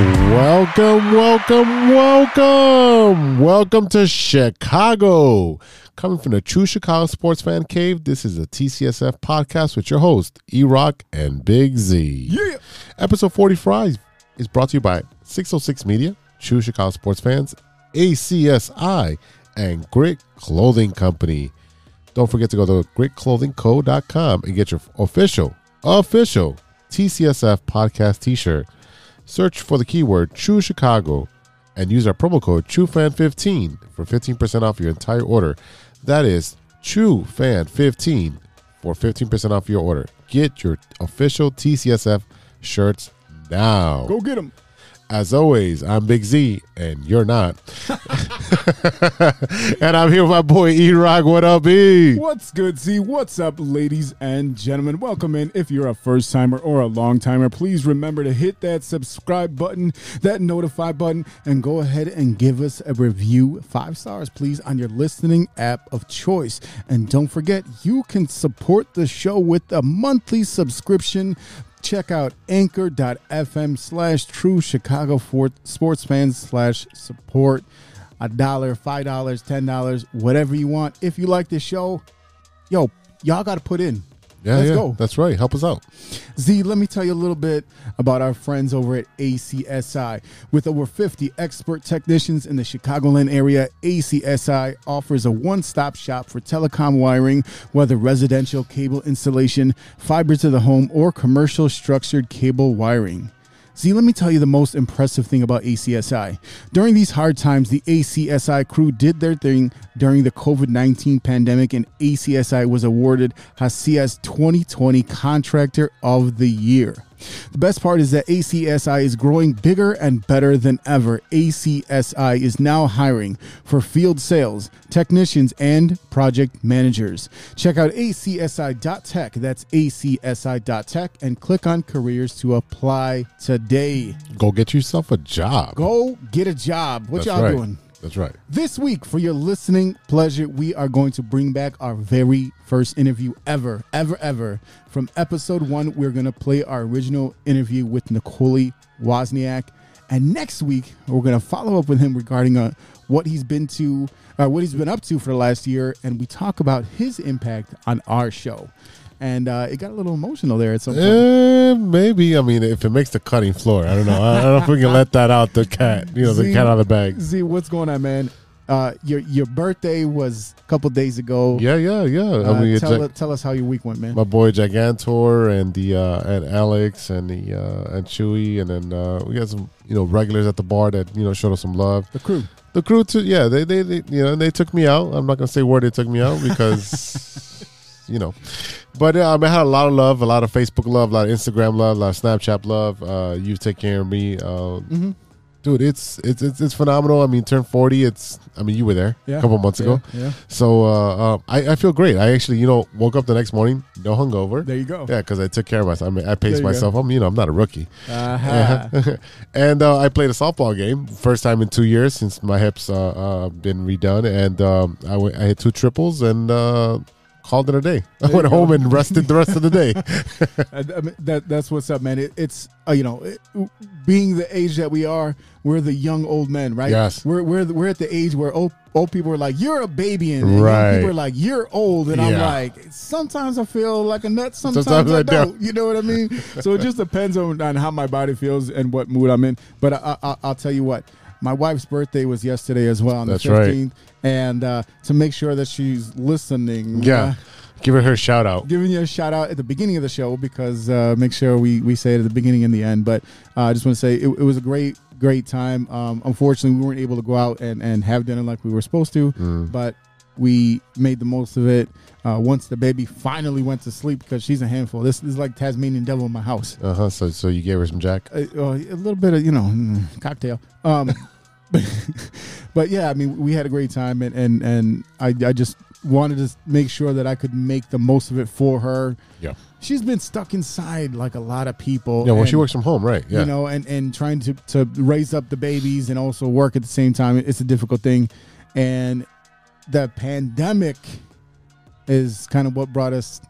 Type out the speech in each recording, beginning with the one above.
Welcome, welcome, welcome. Welcome to Chicago. Coming from the True Chicago Sports Fan Cave, this is a TCSF podcast with your host, E Rock and Big Z. Yeah. Episode 45 is brought to you by 606 Media, True Chicago Sports Fans, ACSI, and Grit Clothing Company. Don't forget to go to gritclothingco.com and get your official, official TCSF podcast t shirt. Search for the keyword True Chicago and use our promo code TrueFan15 for 15% off your entire order. That is TrueFan15 for 15% off your order. Get your official TCSF shirts now. Go get him. As always, I'm Big Z, and you're not. and I'm here with my boy E Rock. What up, E? What's good, Z? What's up, ladies and gentlemen? Welcome in. If you're a first timer or a long timer, please remember to hit that subscribe button, that notify button, and go ahead and give us a review. Five stars, please, on your listening app of choice. And don't forget, you can support the show with a monthly subscription. Check out anchor.fm slash true Chicago sports fans slash support. A dollar, five dollars, ten dollars, whatever you want. If you like this show, yo, y'all got to put in. Yeah, Let's yeah, go. That's right. Help us out. Z, let me tell you a little bit about our friends over at ACSI. With over 50 expert technicians in the Chicagoland area, ACSI offers a one stop shop for telecom wiring, whether residential cable installation, fiber to the home, or commercial structured cable wiring. Z, let me tell you the most impressive thing about ACSI. During these hard times, the ACSI crew did their thing during the COVID 19 pandemic, and ACSI was awarded HACIA's 2020 Contractor of the Year. The best part is that ACSI is growing bigger and better than ever. ACSI is now hiring for field sales, technicians, and project managers. Check out acsi.tech, that's acsi.tech, and click on careers to apply today. Go get yourself a job. Go get a job. What That's y'all right. doing? That's right. This week, for your listening pleasure, we are going to bring back our very first interview ever, ever, ever. From episode one, we're going to play our original interview with Nicholi Wozniak. And next week, we're going to follow up with him regarding uh, what he's been to, uh, what he's been up to for the last year. And we talk about his impact on our show. And uh, it got a little emotional there at some point. Eh, maybe. I mean, if it makes the cutting floor, I don't know. I, don't know if we can let that out the cat. You know, the cat out of the bag. Z, what's going on, man? Uh, your your birthday was a couple days ago. Yeah, yeah, yeah. Uh, I mean, tell, like tell us how your week went, man. my boy Gigantor and the uh, and Alex and the uh, and Chewy, and then uh, we got some you know regulars at the bar that you know showed us some love. the crew. The crew too, yeah. They, they they you know they took me out. I'm not gonna say where they took me out because you know, but uh, I had a lot of love, a lot of Facebook love, a lot of Instagram love, a lot of Snapchat love. Uh, you take care of me, uh, Mm-hmm. dude. It's it's it's it's phenomenal. I mean, turn 40. It's I mean, you were there Yeah. a couple months ago. Yeah. So uh, uh, I, I feel great. I actually, you know, woke up the next morning, no hungover. There you go. Yeah, because I took care of myself. I mean, I paced go. myself. I'm, you know, I'm not a rookie. Uh-huh. and uh, I played a softball game, first time in two years since my hips uh, uh, been redone, and um, I hit two triples and uh, called it a day. I went you go. home and rested the rest of the day. I- I mean, that that's what's up, man. It, it's uh, you know, it, being the age that we are, we're the young old men, right? Yes. We're we're we're at the age where old old people are like, "You're a baby," and Right. people are like, "You're old," and I'm like, sometimes I feel like a nut, sometimes, Sometimes I, I don't. don't. You know what I mean? so it just depends on, on how my body feels and what mood I'm in. But I, I, I'll tell you what. My wife's birthday was yesterday as well on That's the right. 15th, and uh, to make sure that she's listening, Yeah. uh, Give her her shout out. giving you a shout out at the beginning of the show because uh, make sure we, we say it at the beginning and the end. But uh, I just want to say it, it was a great, great time. Um, unfortunately, we weren't able to go out and, and have dinner like we were supposed to, Mm. but we made the most of it. Uh, once the baby finally went to sleep because she's a handful. This, this is like Tasmanian devil in my house. Uh huh. So, so you gave her some Jack. Uh, uh, a little bit of you know mm, cocktail. Um, but, yeah, I mean, we had a great time, and and, and I, I just wanted to make sure that I could make the most of it for her. Yeah. She's been stuck inside like a lot of people. Yeah, well, she works from home, right? Yeah. you know, and and trying to to raise up the babies and also work at the same time. It's a difficult thing, and the pandemic is kind of what brought us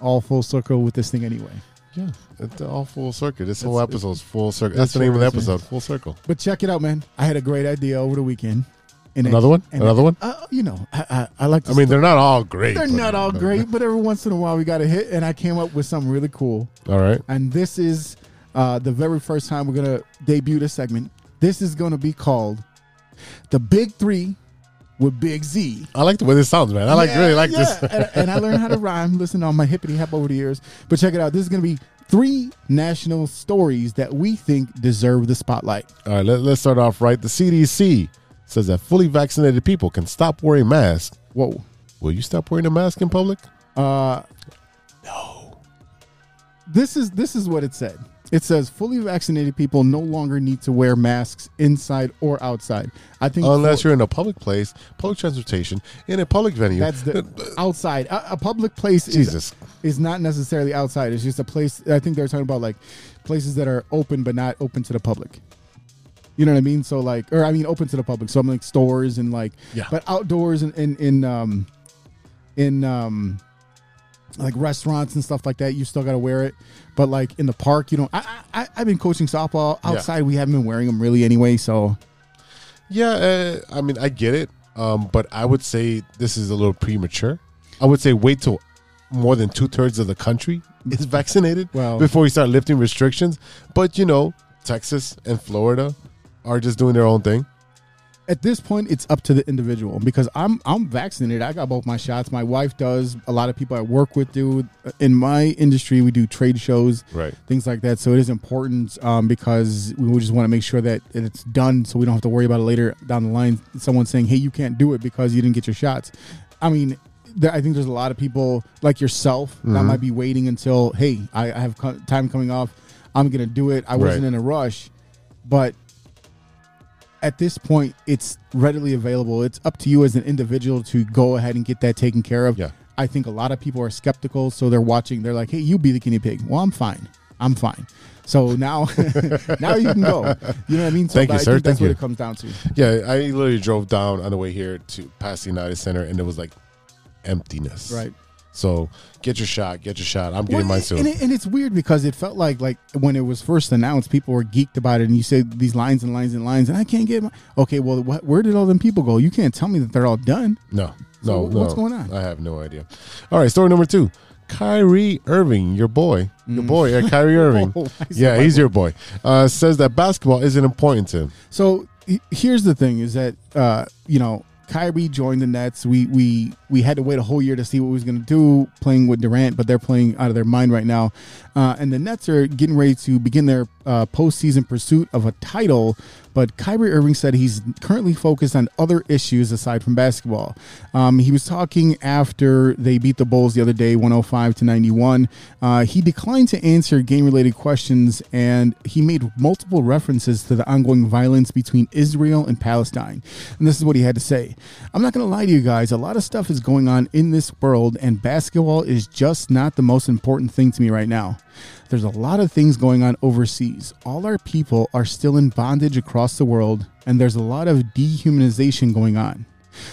all full circle with this thing anyway. yeah. It's all full circle. This whole episode's full circle. That's the name of the episode, Full Circle. But check it out, man. I had a great idea over the weekend. And Another one? and Another one? Uh, you know, I, I, I like. To I mean, they're not all great. they're not all great, but every once in a while we got a hit, and I came up with something really cool. All right. And this is uh, the very first time we're gonna debut this segment. This is gonna be called the Big Three with Big Z. I like the way this sounds, man. I like Yeah, really like yeah. this. and, and I learned how to rhyme. Listen on my hippity hop over the years. But check it out. This is gonna be three national stories that we think deserve the spotlight. All right, let, let's start off right. The CDC says that fully vaccinated people can stop wearing masks. Whoa. Will you stop wearing a mask in public? Uh, no. This is this is what it said. It says fully vaccinated people no longer need to wear masks inside or outside. I think Unless for- you're in a public place, public transportation, in a public venue. that's the outside. A, a public place is Jesus. is not necessarily outside. It's just a place. I think they're talking about like places that are open but not open to the public. You know what I mean? So like, or I mean, open to the public. So I'm like stores and like, Yeah. but outdoors and in in um in um like restaurants and stuff like that, you still got to wear it. But like in the park, you know, I I I've been coaching softball Yeah. outside. We haven't been wearing them really anyway. So Yeah, uh, I mean, I get it, um, but I would say this is a little premature. I would say wait till more than two thirds of the country is vaccinated Well- before we start lifting restrictions. But you know, Texas and Florida are just doing their own thing. At this point it's up to the individual because I'm I'm vaccinated. I got both my shots. My wife does. A lot of people I work with do. In my industry, we do trade shows, Right. things like that. So it is important um, because we just want to make sure that it's done, so we don't have to worry about it later down the line. Someone saying, "Hey, you can't do it because you didn't get your shots." I mean. I think there's a lot of people like yourself that Mm-hmm. might be waiting until, hey, I, have time coming off. I'm gonna do it. I wasn't Right. in a rush, but at this point it's readily available. It's up to you as an individual to go ahead and get that taken care of. Yeah. i think a lot of people are skeptical so they're watching. They're like hey you be the guinea pig. Well i'm fine. I'm fine. So now now you can go. You know what i mean? So Thank you, I sir. think that's Thank what you. it comes down to. Yeah, I literally drove down on the way here to past the United Center, and it was like emptiness. right So get your shot. Get your shot. I'm getting Well, mine and, soon. it, and it's weird because it felt like like when it was first announced, people were geeked about it, and you said these lines and lines and lines, and I can't get my okay. Well, what, where did all them people go? You can't tell me that they're all done. No, no, wh- no. what's going on? I have no idea. All right, story number two. Kyrie Irving, your boy, your boy, uh, Kyrie Irving. Oh, yeah, he's boy. your boy. Uh, says that basketball isn't important to him. So here's the thing: is that uh, you know Kyrie joined the Nets. We we we had to wait a whole year to see what he was going to do playing with Durant, but they're playing out of their mind right now. Uh, and the Nets are getting ready to begin their uh, postseason pursuit of a title. But Kyrie Irving said he's currently focused on other issues aside from basketball. Um, he was talking after they beat the Bulls the other day, 105 to 91. Uh, he declined to answer game related questions and he made multiple references to the ongoing violence between Israel and Palestine. And this is what he had to say I'm not going to lie to you guys. A lot of stuff is going on in this world, and basketball is just not the most important thing to me right now. There's a lot of things going on overseas. All our people are still in bondage across the world, and there's a lot of dehumanization going on.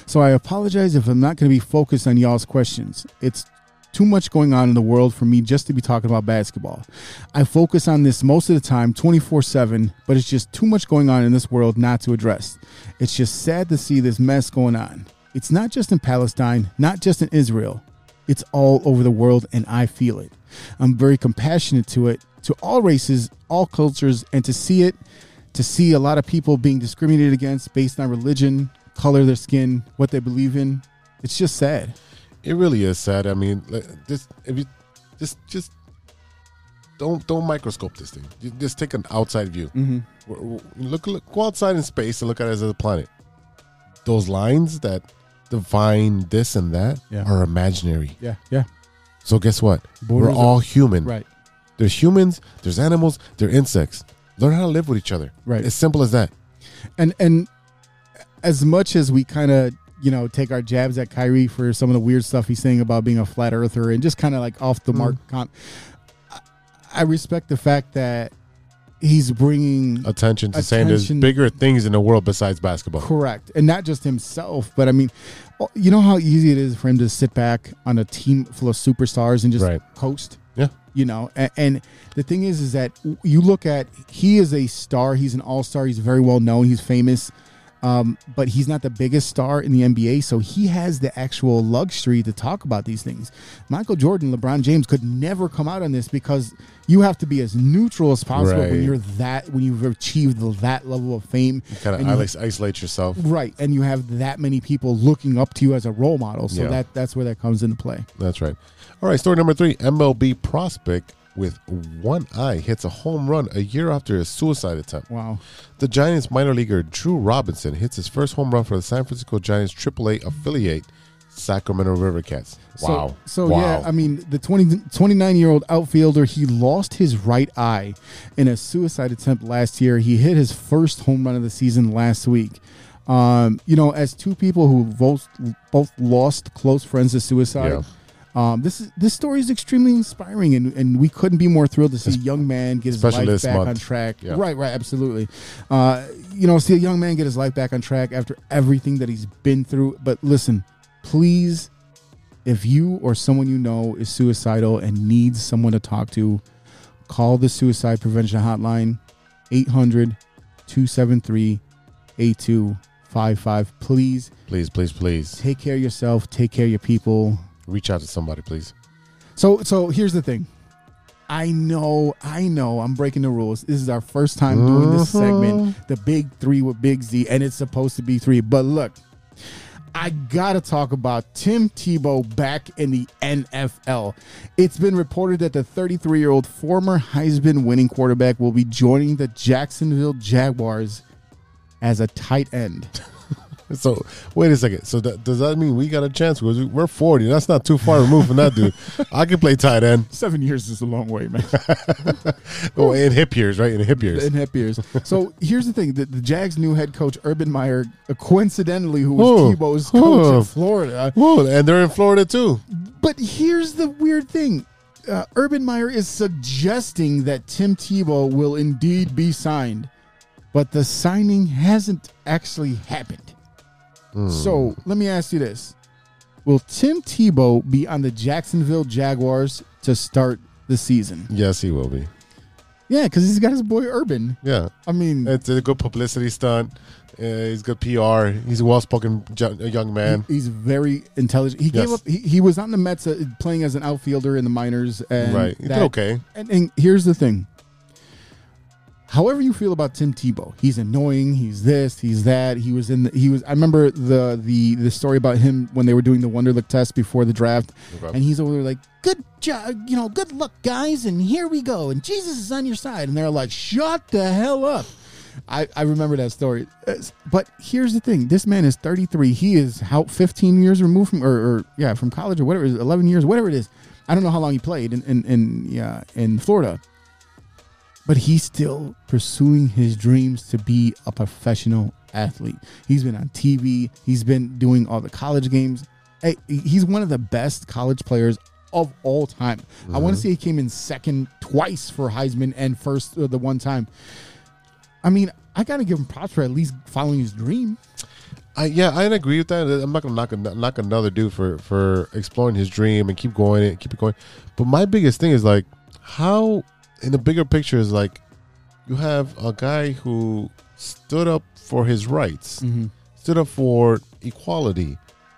So I apologize if I'm not going to be focused on y'all's questions. It's too much going on in the world for me just to be talking about basketball. I focus on this most of the time, 24 7, but it's just too much going on in this world not to address. It's just sad to see this mess going on. It's not just in Palestine, not just in Israel. It's all over the world, and I feel it. I'm very compassionate to it, to all races, all cultures, and to see it, to see a lot of people being discriminated against based on religion, color of their skin, what they believe in. It's just sad. It really is sad. I mean, just if you just just don't don't microscope this thing. Just take an outside view. Mm-hmm. Look, look, go outside in space and look at it as a planet. Those lines that define this and that Yeah. are imaginary. Yeah, yeah, So guess what? Borders We're are- all human. right. There's humans. There's animals. There's insects. Learn how to live with each other. Right. As simple as that. and and as much as we kind of you know, take our jabs at Kyrie for some of the weird stuff he's saying about being a flat earther and just kind of like off the mm. mark. Con- I respect the fact that he's bringing Attention to saying there's bigger things in the world besides basketball. Correct. And not just himself, but I mean, oh, you know how easy it is for him to sit back on a team full of superstars and just Right. coast? Yeah. You know, and, and the thing is, is that you look at, he is a star. He's an all star. He's very well known. He's famous. Um, but he's not the biggest star in the NBA, so he has the actual luxury to talk about these things. Michael Jordan, LeBron James could never come out on this because you have to be as neutral as possible Right. when you're that when you've achieved that level of fame. Kind of isolate, isolate yourself. Right, and you have that many people looking up to you as a role model, so Yeah. that that's where that comes into play. That's right. All right, story number three MLB prospect with one eye hits a home run a year after a suicide attempt. Wow. The Giants minor leaguer Drew Robinson hits his first home run for the San Francisco Giants AAA affiliate, Sacramento River Cats. Wow. So, so wow. yeah, I mean, the 20, 29 year old outfielder, he lost his right eye in a suicide attempt last year. He hit his first home run of the season last week. Um, you know, as two people who both both lost close friends to suicide. Um, this is this story is extremely inspiring, and, and we couldn't be more thrilled to see a young man get his life back month. on track. Yeah. Right, right, absolutely. Uh, you know, see a young man get his life back on track after everything that he's been through. But listen, please, if you or someone you know is suicidal and needs someone to talk to, call the suicide prevention hotline 800 273 8255. Please Please, please, please take care of yourself, take care of your people. Reach out to somebody, please. So so here's the thing. I know, I know, I'm breaking the rules. This is our first time doing this mm-hmm. segment, the big three with Big Z, and it's supposed to be three. But look, I gotta talk about Tim Tebow back in the NFL. It's been reported that the 33 year old former Heisman winning quarterback will be joining the Jacksonville Jaguars as a tight end. So wait a second. So that, does that mean we got a chance? Because we're forty. That's not too far removed from that dude. I can play tight end. Seven years is a long way, man. Oh, in hip years, right? In hip years. in hip years. So here's the thing: the, the Jags' new head coach Urban Meyer, uh, coincidentally, who was Oh, Tebow's coach in Florida. Whoa, and they're in Florida too. But here's the weird thing: uh, Urban Meyer is suggesting that Tim Tebow will indeed be signed, but the signing hasn't actually happened. So let me ask you this: Will Tim Tebow be on the Jacksonville Jaguars to start the season? Yes, he will be. Yeah, because he's got his boy Urban. Yeah, I mean, it's a good publicity stunt. Uh, he's good PR. He's a well-spoken young man. He- he's very intelligent. He gave Yes. up. He, he was on the Mets uh, playing as an outfielder in the minors, and right. That- okay. And, and here's the thing. However you feel about Tim Tebow, he's annoying. He's this. He's that. He was in. The, he was. I remember the the the story about him when they were doing the Wonderlic test before the draft, Okay. and he's over there like, "Good job, you know, good luck, guys, and here we go, and Jesus is on your side." And they're like, "Shut the hell up." I, I remember that story. But here's the thing: this man is 33. He is how 15 years removed from, or, or yeah, from college or whatever. it is, 11 years, whatever it is. I don't know how long he played in in, in yeah in Florida, but he's still pursuing his dreams to be a professional athlete. He's been on TV. He's been doing all the college games. Hey, he's one of the best college players of all time. I want to say he came in second twice for Heisman and first uh, the one time. I mean, I got to give him props for at least following his dream. I, yeah, I agree with that. I'm not gonna knock, knock another dude for for exploring his dream and keep going and keep it going. But my biggest thing is like how, in the bigger picture, is like you have a guy who stood up for his rights, stood up for equality,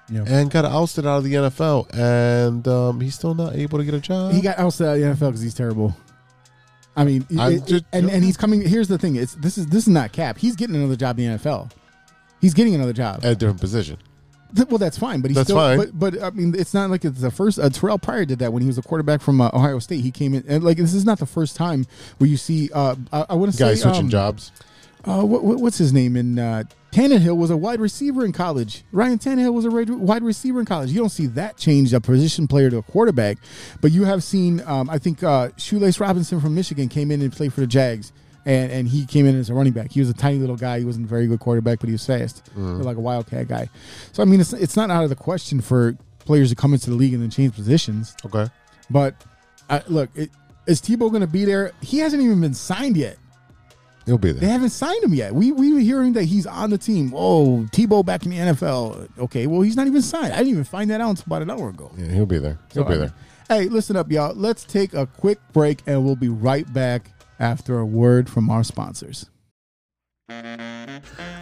Yeah. and got ousted out of the NFL, and um, he's still not able to get a job. He got ousted out of the NFL because he's terrible. I mean, it- just- and and he's coming. Here's the thing: it's this is this is not cap. He's getting another job in the NFL. He's getting another job. at a different position. Th- well, that's fine, but he's That's still. fine. But but I mean, it's not like it's the first. Uh, Terrelle Pryor did that when he was a quarterback from uh, Ohio State. He came in and like this is not the first time where you see. Uh, I, I want to say Guy switching um, jobs. uh, what, what- what's his name? In uh, Tannehill was a wide receiver in college. Ryan Tannehill was a ra- wide receiver in college. You don't see that change a position player to a quarterback, but you have seen. Um, I think uh, Shoelace Robinson from Michigan came in and played for the Jags. And and he came in as a running back. He was a tiny little guy. He wasn't a very good quarterback, but he was fast, like a wildcat guy. So I mean, it's it's not out of the question for players to come into the league and then change positions. Okay. But uh, look, it, is Tebow going to be there? He hasn't even been signed yet. He'll be there. They haven't signed him yet. We we were hearing that he's on the team. Oh, Tebow back in the NFL. Okay, well he's not even signed. I didn't even find that out until about an hour ago. Yeah, he'll be there. He'll So, be I there. Hey, listen up, y'all. Let's take a quick break and we'll be right back after a word from our sponsors.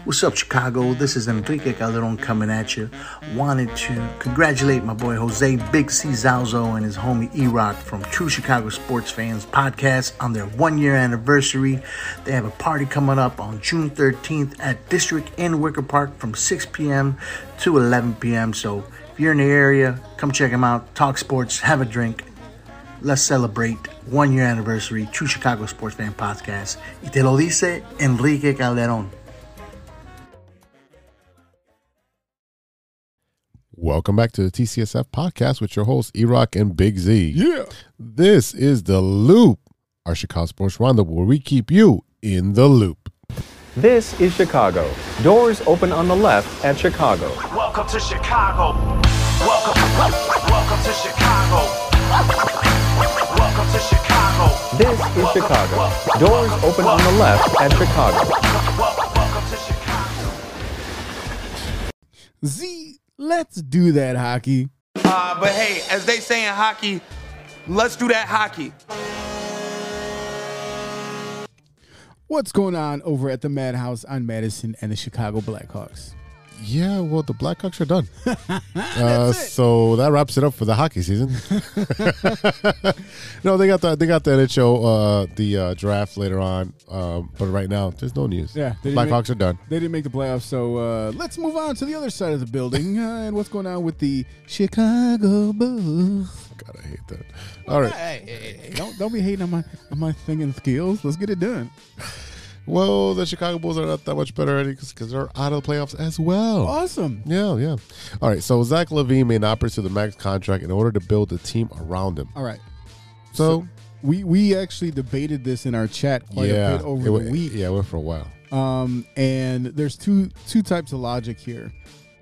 What's up, Chicago? This is Enrique Calderon coming at you. Wanted to congratulate my boy Jose Big C Zuazo and his homie E Rock from True Chicago Sports Fans podcast on their one year anniversary. They have a party coming up on June 13th at District in Wicker Park from 6 p.m. to 11 p.m. So if you're in the area, come check them out, talk sports, have a drink. Let's celebrate one year anniversary, True Chicago Sports Fan Podcast. Y te lo dice Enrique Calderon. Welcome back to the TCSF podcast with your hosts, E-Roc and Big Z. Yeah. This is The Loop, our Chicago Sports Roundup, where we keep you in the loop. This is Chicago. Doors open on the left at Chicago. Welcome to Chicago. Welcome, welcome to Chicago. Welcome to Chicago. This is Chicago. Doors open on the left at Chicago. Welcome to Chicago. Z, let's do that hockey. Uh, but hey, as they say in hockey, let's do that hockey. What's going on over at the Madhouse on Madison and the Chicago Blackhawks? Yeah, well, the Blackhawks are done. uh, so that wraps it up for the hockey season. no, they got the they got the NHL uh, the uh, draft later on, um, but right now there's no news. Yeah, Blackhawks are done. They didn't make the playoffs, so uh, let's move on to the other side of the building uh, and what's going on with the Chicago Bulls. God, I hate that. All right. Hey, hey, hey, don't don't be hating on my on my thinking skills. Let's get it done. Well, the Chicago Bulls are not that much better already because they're out of the playoffs as well. Awesome. Yeah, yeah. All right. So Zach LaVine may not pursue the max contract in order to build a team around him. All right. So, We we actually debated this in our chat quite yeah, a bit over it the week. Yeah, it went for a while. Um, and there's two two types of logic here.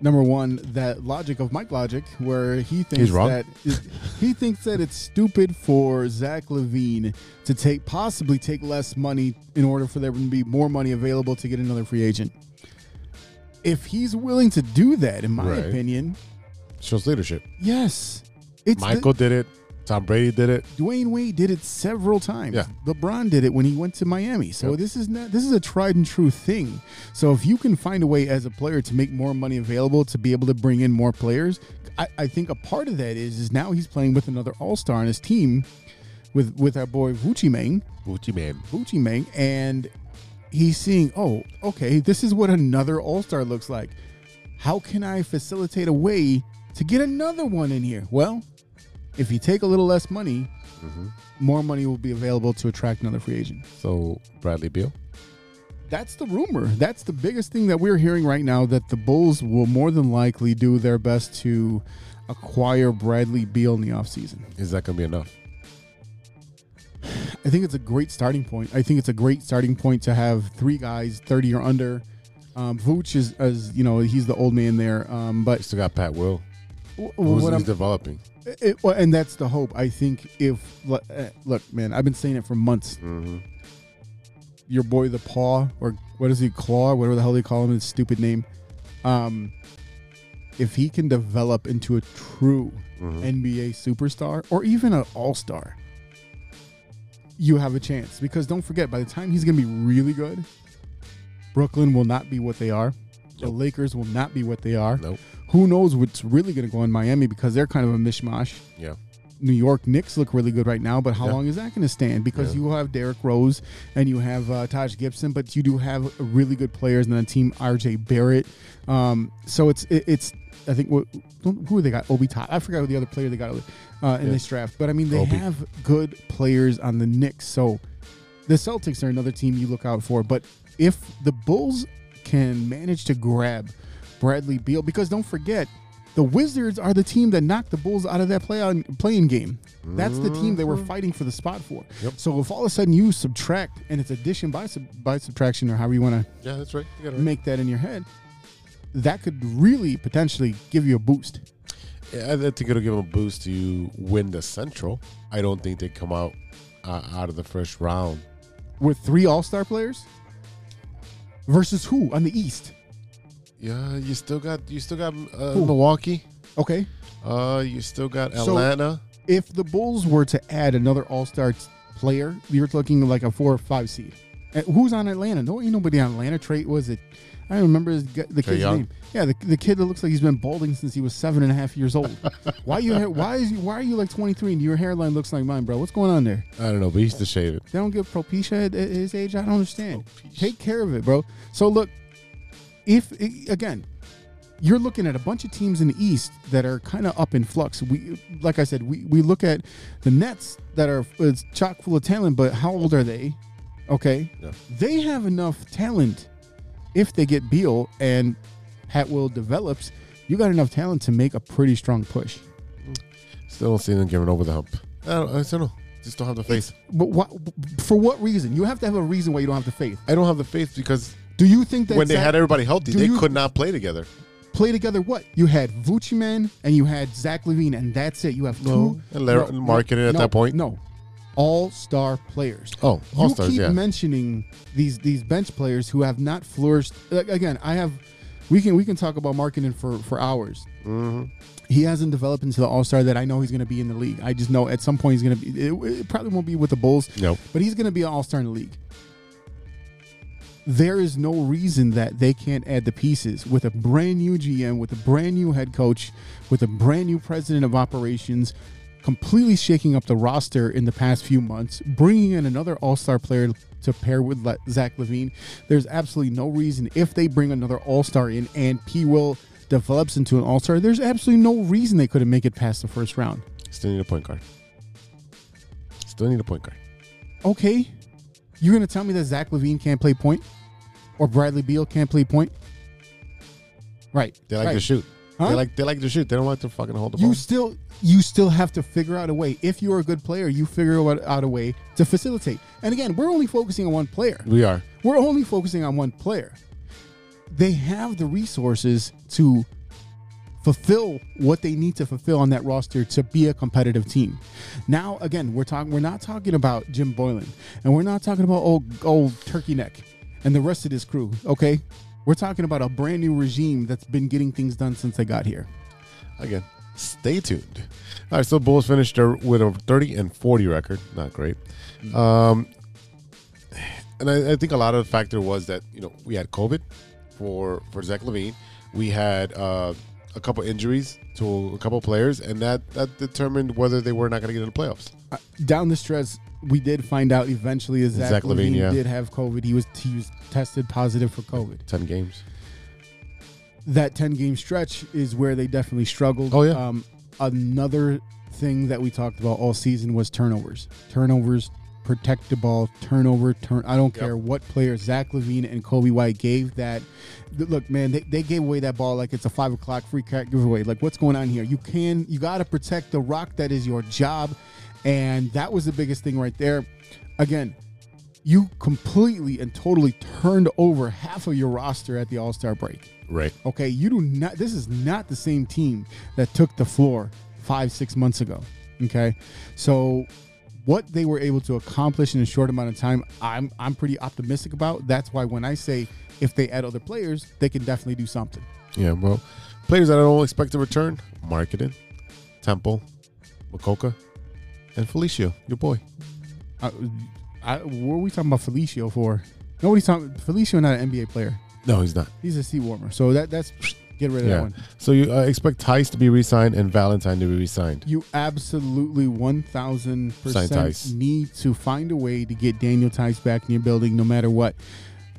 Number one, that logic of Mike Logic, where he thinks that it- he thinks that it's stupid for Zach LaVine to take possibly take less money in order for there to be more money available to get another free agent. If he's willing to do that, in my Right. opinion, Shows leadership. yes, it's the- Michael did it. Tom Brady did it. Dwayne Wade did it several times. Yeah. LeBron did it when he went to Miami. So Yep. this is not this is a tried and true thing. So if you can find a way as a player to make more money available to be able to bring in more players, I, I think a part of that is is now he's playing with another all star on his team with with our boy Vucci Meng. Gucci man. Vucci Meng, and he's seeing, oh, okay, this is what another all star looks like. How can I facilitate a way to get another one in here? Well, if you take a little less money, more money will be available to attract another free agent. So Bradley Beal. That's the rumor. That's the biggest thing that we're hearing right now that the Bulls will more than likely do their best to acquire Bradley Beal in the offseason. Is that gonna be enough? I think it's a great starting point. I think it's a great starting point to have three guys 30 or under. Um, Vooch is, as you know, he's the old man there. Um, You but still got Pat Will. w- Who's what he's I'm, developing? It, well, and that's the hope. I think if look, uh, look, man, I've been saying it for months. Mm-hmm. Your boy, the Paw, or what is he, Claw, whatever the hell they call him, his stupid name. Um, if he can develop into a true Mm-hmm. NBA superstar or even an All Star, you have a chance. Because don't forget, by the time he's going to be really good, Brooklyn will not be what they are. The Lakers will not be what they are. Nope. Who knows what's really going to go in Miami because they're kind of a mishmash. Yeah. New York Knicks look really good right now, but how Yeah. long is that going to stand? Because Yeah. you have Derrick Rose and you have uh, Taj Gibson, but you do have really good players in the team. R.J. Barrett. Um, so it's it, it's I think what who they got Obi Tot. I forgot who the other player they got uh, in Yeah. this draft, but I mean they Obi. have good players on the Knicks. So the Celtics are another team you look out for. But if the Bulls can manage to grab Bradley Beal, because don't forget The Wizards are the team that knocked the Bulls out of that play on playing game. That's the team they were fighting for the spot for. Yep. So if all of a sudden you subtract and it's addition by sub, by subtraction or however you want to Yeah, that's right. You got it right. make that in your head, that could really potentially give you a boost. Yeah, I think it'll give them a boost to win the Central. I don't think they come out uh, out of the first round. With three All Star players versus who on the East? Yeah, you still got you still got uh, Who? Milwaukee. Okay, Uh, you still got So- Atlanta. if the Bulls were to add another All Star player, you're looking like a four or five seed. And who's on Atlanta? No, ain't nobody on Atlanta. Trey was it? I don't remember his, gu- the Trae kid's Young? name. Yeah, the, the kid that looks like he's been balding since he was seven and a half years old. why you? ha- Why is you? Why are you like 23 and your hairline looks like mine, bro? What's going on there? I don't know, but he used to shave it. They don't give Propecia at, at his age. I don't understand. Take care of it, bro. So look, if again, you're looking at a bunch of teams in the East that are kind of up in flux. We, like I said, we, we look at the Nets that are it's chock full of talent, but how old are they? Okay, Yeah. they have enough talent. If they get Beal and Pat Will develops, you got enough talent to make a pretty strong push. Still don't see them giving over the hump. I don't, I don't know. Just don't have the faith. But what, for what reason? You have to have a reason why you don't have the faith. I don't have the faith because Do you think that when they had everybody healthy, they you- could not play together. play together what? You had Vucci Man and you had Zach LaVine, and that's it. You have No. two And Larry- Marketed at no, that point? No, all star players. Oh, you all-stars, keep yeah. mentioning these these bench players who have not flourished. Like, again, I have. We can we can talk about Markkanen for for hours. Mm-hmm. He hasn't developed into the all star that I know he's going to be in the league. I just know at some point he's going to be. It, it probably won't be with the Bulls. Nope. But he's going to be an all star in the league. There is no reason that they can't add the pieces with a brand new GM, with a brand new head coach, with a brand new president of operations, completely shaking up the roster in the past few months, bringing in another all star player to pair with Le- Zach LaVine. There's absolutely no reason if they bring another all star in and P. Will develops into an all star, there's absolutely no reason they couldn't make it past the first round. Still need a point guard. Still need a point guard. Okay, you're gonna tell me that Zach LaVine can't play point, or Bradley Beal can't play point? Right. They like right. to shoot. Huh? They like they like to shoot. They don't like to fucking hold the You ball. still you still have to figure out a way. If you're a good player, you figure out out a way to facilitate. And again, we're only focusing on one player. we are. We're only focusing on one player. They have the resources to fulfill what they need to fulfill on that roster to be a competitive team. Now, again, we're talking. We're not talking about Jim Boylan, and we're not talking about old old Turkey Neck and the rest of this crew. Okay, we're talking about a brand new regime that's been getting things done since they got here. Again, stay tuned. All right, so Bulls finished with a 30 and 40 record. Not great. Um, and I, I think a lot of the factor was that you know we had COVID for for Zach LaVine. We had uh, a couple injuries to a couple players, and that that determined whether they were not going to get in the playoffs. Uh, down the stretch, we did find out eventually that Zach, Zach LaVine, LaVine, yeah. did have COVID. He was he was tested positive for COVID. Ten games. that 10 game stretch is where they definitely struggled. Oh, yeah. Um, another thing that we talked about all season was turnovers. Turnovers, protect the ball, turnover, turn. I don't care what player Zach LaVine and Coby White gave that. Look, man, they, they gave away that ball like it's a five o'clock free cat giveaway. Like, what's going on here? You can, you got to protect the rock. That is your job. And that was the biggest thing right there. Again, you completely and totally turned over half of your roster at the All Star break. Right. Okay, you do not. This is not the same team that took the floor five, six months ago. Okay, so what they were able to accomplish in a short amount of time, I'm I'm pretty optimistic about. That's why when I say if they add other players, they can definitely do something. Yeah. Well, players that I don't expect to return: Markkanen, Temple, Mokoka, and Felicio, your boy. I, I, what are we talking about Felicio for? Nobody's talking. Felicio not an NBA player. No, he's not. He's a seat warmer. So that that's get rid of that one. So you uh, expect Theis to be re-signed and Valentine to be re-signed. You absolutely one thousand percent need to find a way to get Daniel Theis back in your building, no matter what.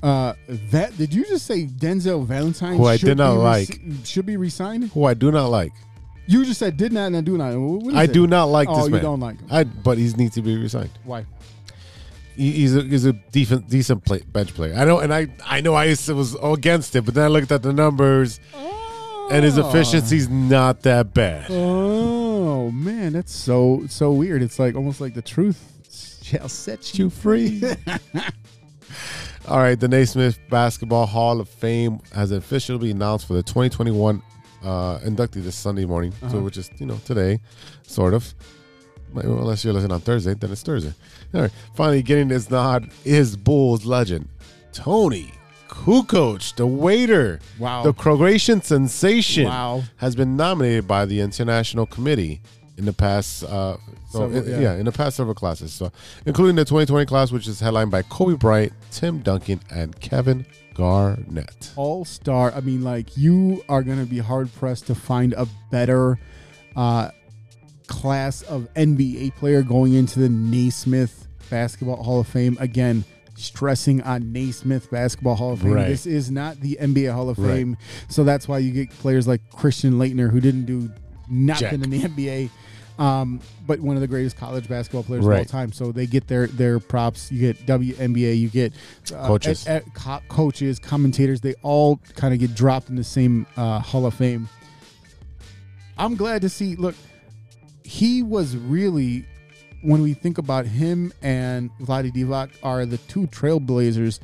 Uh, that did you just say Denzel Valentine? Who I should did not like. resi- should be resigned. Who I do not like. You just said did not and I do not. I it? do not like Oh, this you don't like him. I, but he needs to be re-signed. Why? He, he's a he's a decent decent play, bench player. I know, and I I know I was against it, but then I looked at the numbers, and his oh. efficiency's not that bad. Oh man, that's so so weird. It's like almost like the truth shall set you You free. All right, the Naismith Basketball Hall of Fame has officially been announced for the 2021 uh, inductee this Sunday morning, so which is you know today, sort of. Unless you're listening on Thursday, then it's Thursday. All right, finally getting this nod is Bulls legend Toni Kukoc, the waiter, Wow. the Croatian sensation, Wow. has been nominated by the International Committee in the past. Uh, so Several- yeah. yeah. in the past several classes, so including the 2020 class, which is headlined by Kobe Bryant, Tim Duncan, and Kevin Garnett. all star. I mean, like you are going to be hard pressed to find a better uh, class of NBA player going into the Naismith Basketball Hall of Fame. Again, stressing on Naismith Basketball Hall of Fame. Right. This is not the NBA Hall of Right. Fame, so that's why you get players like Christian Laettner who didn't do nothing Jack. in the NBA. Um, but one of the greatest college basketball players of all Right. time. So they get their their props. You get WNBA. You get uh, Coaches. e- e- co- coaches, commentators. They all kind of get dropped in the same uh, Hall of Fame. I'm glad to see. Look, he was really when we think about him and Vlade Divac are the two trailblazers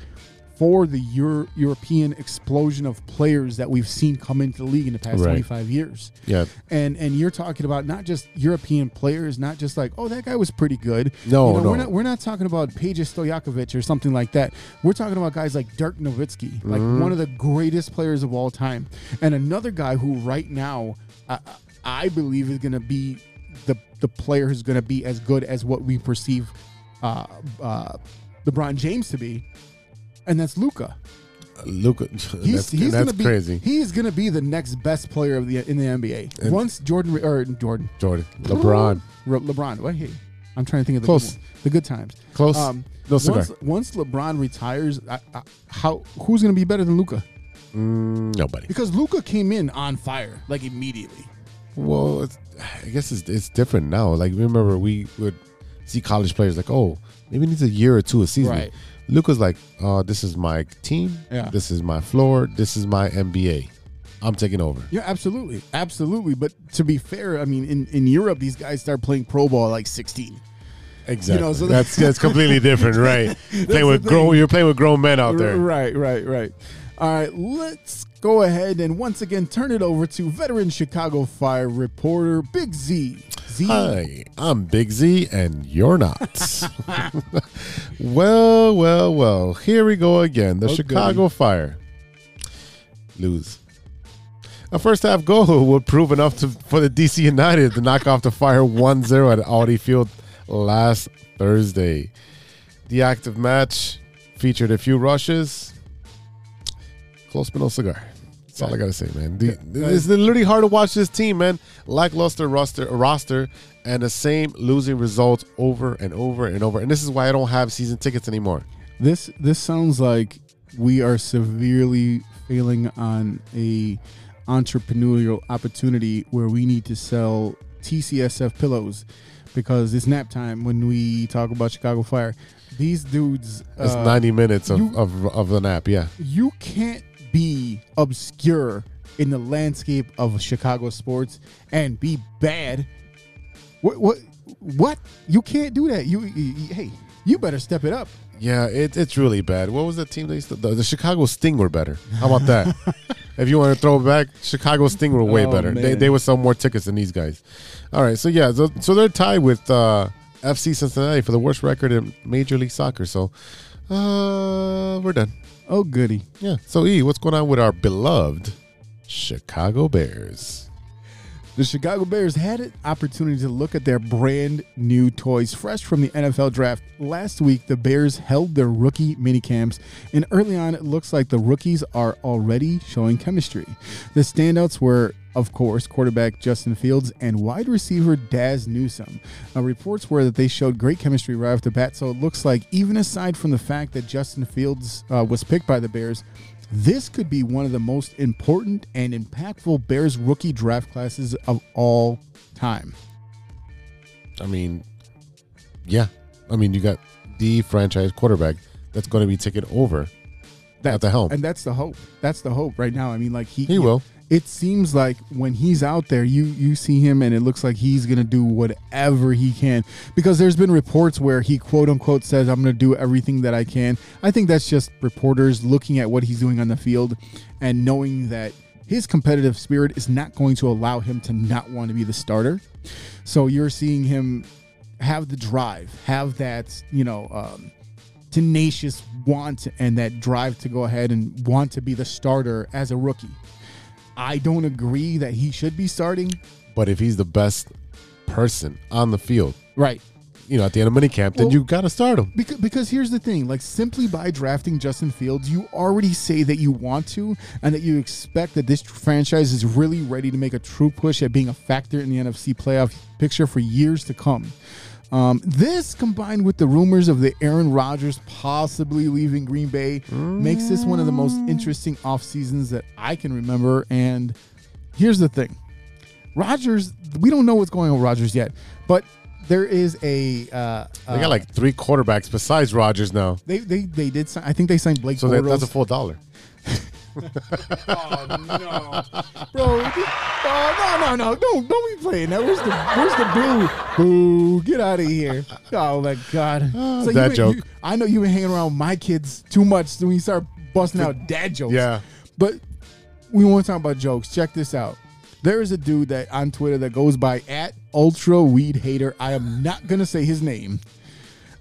for the Euro- European explosion of players that we've seen come into the league in the past Right. 25 years Yeah, and and you're talking about not just European players, not just like oh that guy was pretty good. No, You know, no. we're not we're not talking about Peja Stojakovic or something like that. We're talking about guys like Dirk Nowitzki, like Mm-hmm. one of the greatest players of all time, and another guy who right now I, I believe is going to be the the player who's going to be as good as what we perceive uh, uh, LeBron James to be, and that's Luka. Luka. He's, that's he's gonna be, crazy. He's going to be the next best player of the in the NBA. And- Once Jordan or Jordan, Jordan, LeBron, Re- LeBron. What? Hey, I'm trying to think of the Close. Good, one. the good times. close. Um, no cigar. once, once LeBron retires, I, I, how who's going to be better than Luka? Mm, nobody. Because Luka came in on fire like immediately. Well, it's, I guess it's it's different now. Like remember, we would see college players like, oh, maybe it needs a year or two a season. Right. Luka's like, oh, this is my team. Yeah. This is my floor. This is my NBA. I'm taking over. Yeah, absolutely, absolutely. But to be fair, I mean, in, in Europe, these guys start playing pro ball at like 16. Exactly. You know, so that's that's completely different, right? playing with grown, you're playing with grown men out there. Right, right, right. All right, let's go ahead and once again turn it over to veteran Chicago Fire reporter Big Z. Z. Hi, I'm Big Z, and you're not. well, well, well. Here we go again. The Oh, Chicago Fire lose. A first half goal would prove enough to, for the DC United to knock off the Fire 1 0 at Audi Field last Thursday. The active match featured a few rushes. Close but no cigar. That's all I gotta say, man. The, it's literally hard to watch this team, man. Lackluster roster, roster, and the same losing results over and over and over. And this is why I don't have season tickets anymore. This this sounds like we are severely failing on a entrepreneurial opportunity where we need to sell TCSF pillows because it's nap time when we talk about Chicago Fire. These dudes, It's uh, 90 minutes of, you- of, of the nap, yeah. you can't be obscure in the landscape of Chicago sports and be bad. What what what? You can't do that. You, you- you- hey, you better step it up. Yeah, it, it's really bad. What was the team they used to, the, the Chicago Sting were better. How about that? if you want to throw it back, Chicago Sting were way Oh, better. They, man. they would sell more tickets than these guys. All right, so yeah, so, so they're tied with uh, FC Cincinnati for the worst record in Major League Soccer. So uh, we're done. Oh goody. Yeah. So E, what's going on with our beloved Chicago Bears? The Chicago Bears had an opportunity to look at their brand new toys fresh from the NFL draft. Last week, the Bears held their rookie minicamps, and early on, it looks like the rookies are already showing chemistry. The standouts were, of course, quarterback Justin Fields and wide receiver Dazz Newsome. Uh, reports were that they showed great chemistry right off the bat, so it looks like, even aside from the fact that Justin Fields uh, was picked by the Bears, this could be one of the most important and impactful Bears rookie draft classes of all time. I mean, yeah. I mean, you got the franchise quarterback that's going to be taken over at the helm. And that's the hope. That's the hope right now. I mean, like he He will. It seems like when he's out there, you you see him and it looks like he's gonna do whatever he can. Because there's been reports where he quote unquote says, "I'm gonna do everything that I can." I think that's just reporters looking at what he's doing on the field and knowing that his competitive spirit is not going to allow him to not want to be the starter. So you're seeing him have the drive, have that you know. Um, tenacious want and that drive to go ahead and want to be the starter as a rookie. I don't agree that he should be starting. But if he's the best person on the field, Right. you know, at the end of minicamp, then Well- you got to start him. Because, because here's the thing like simply by drafting Justin Fields, you already say that you want to and that you expect that this franchise is really ready to make a true push at being a factor in the NFC playoff picture for years to come. Um, this combined with the rumors of the Aaron Rodgers possibly leaving Green Bay makes this one of the most interesting off seasons that I can remember. And here's the thing Rodgers, we don't know what's going on with Rodgers yet, but there is a. Uh, They got like three quarterbacks besides Rodgers now. They they they did. Sign, I think they signed Blake So that, Bortles. that's a full dollar. Oh no, bro! Oh no no no! Don't don't be playing that. Where's the where's the boo? Boo! Get out of here! Oh my god! So Dad you, joke. You, I know you've been hanging around my kids too much, so when you start busting out dad jokes. Yeah. But we want to talk about jokes. Check this out. There is a dude that on Twitter that goes by at Ultra Weed Hater. I am not gonna say his name.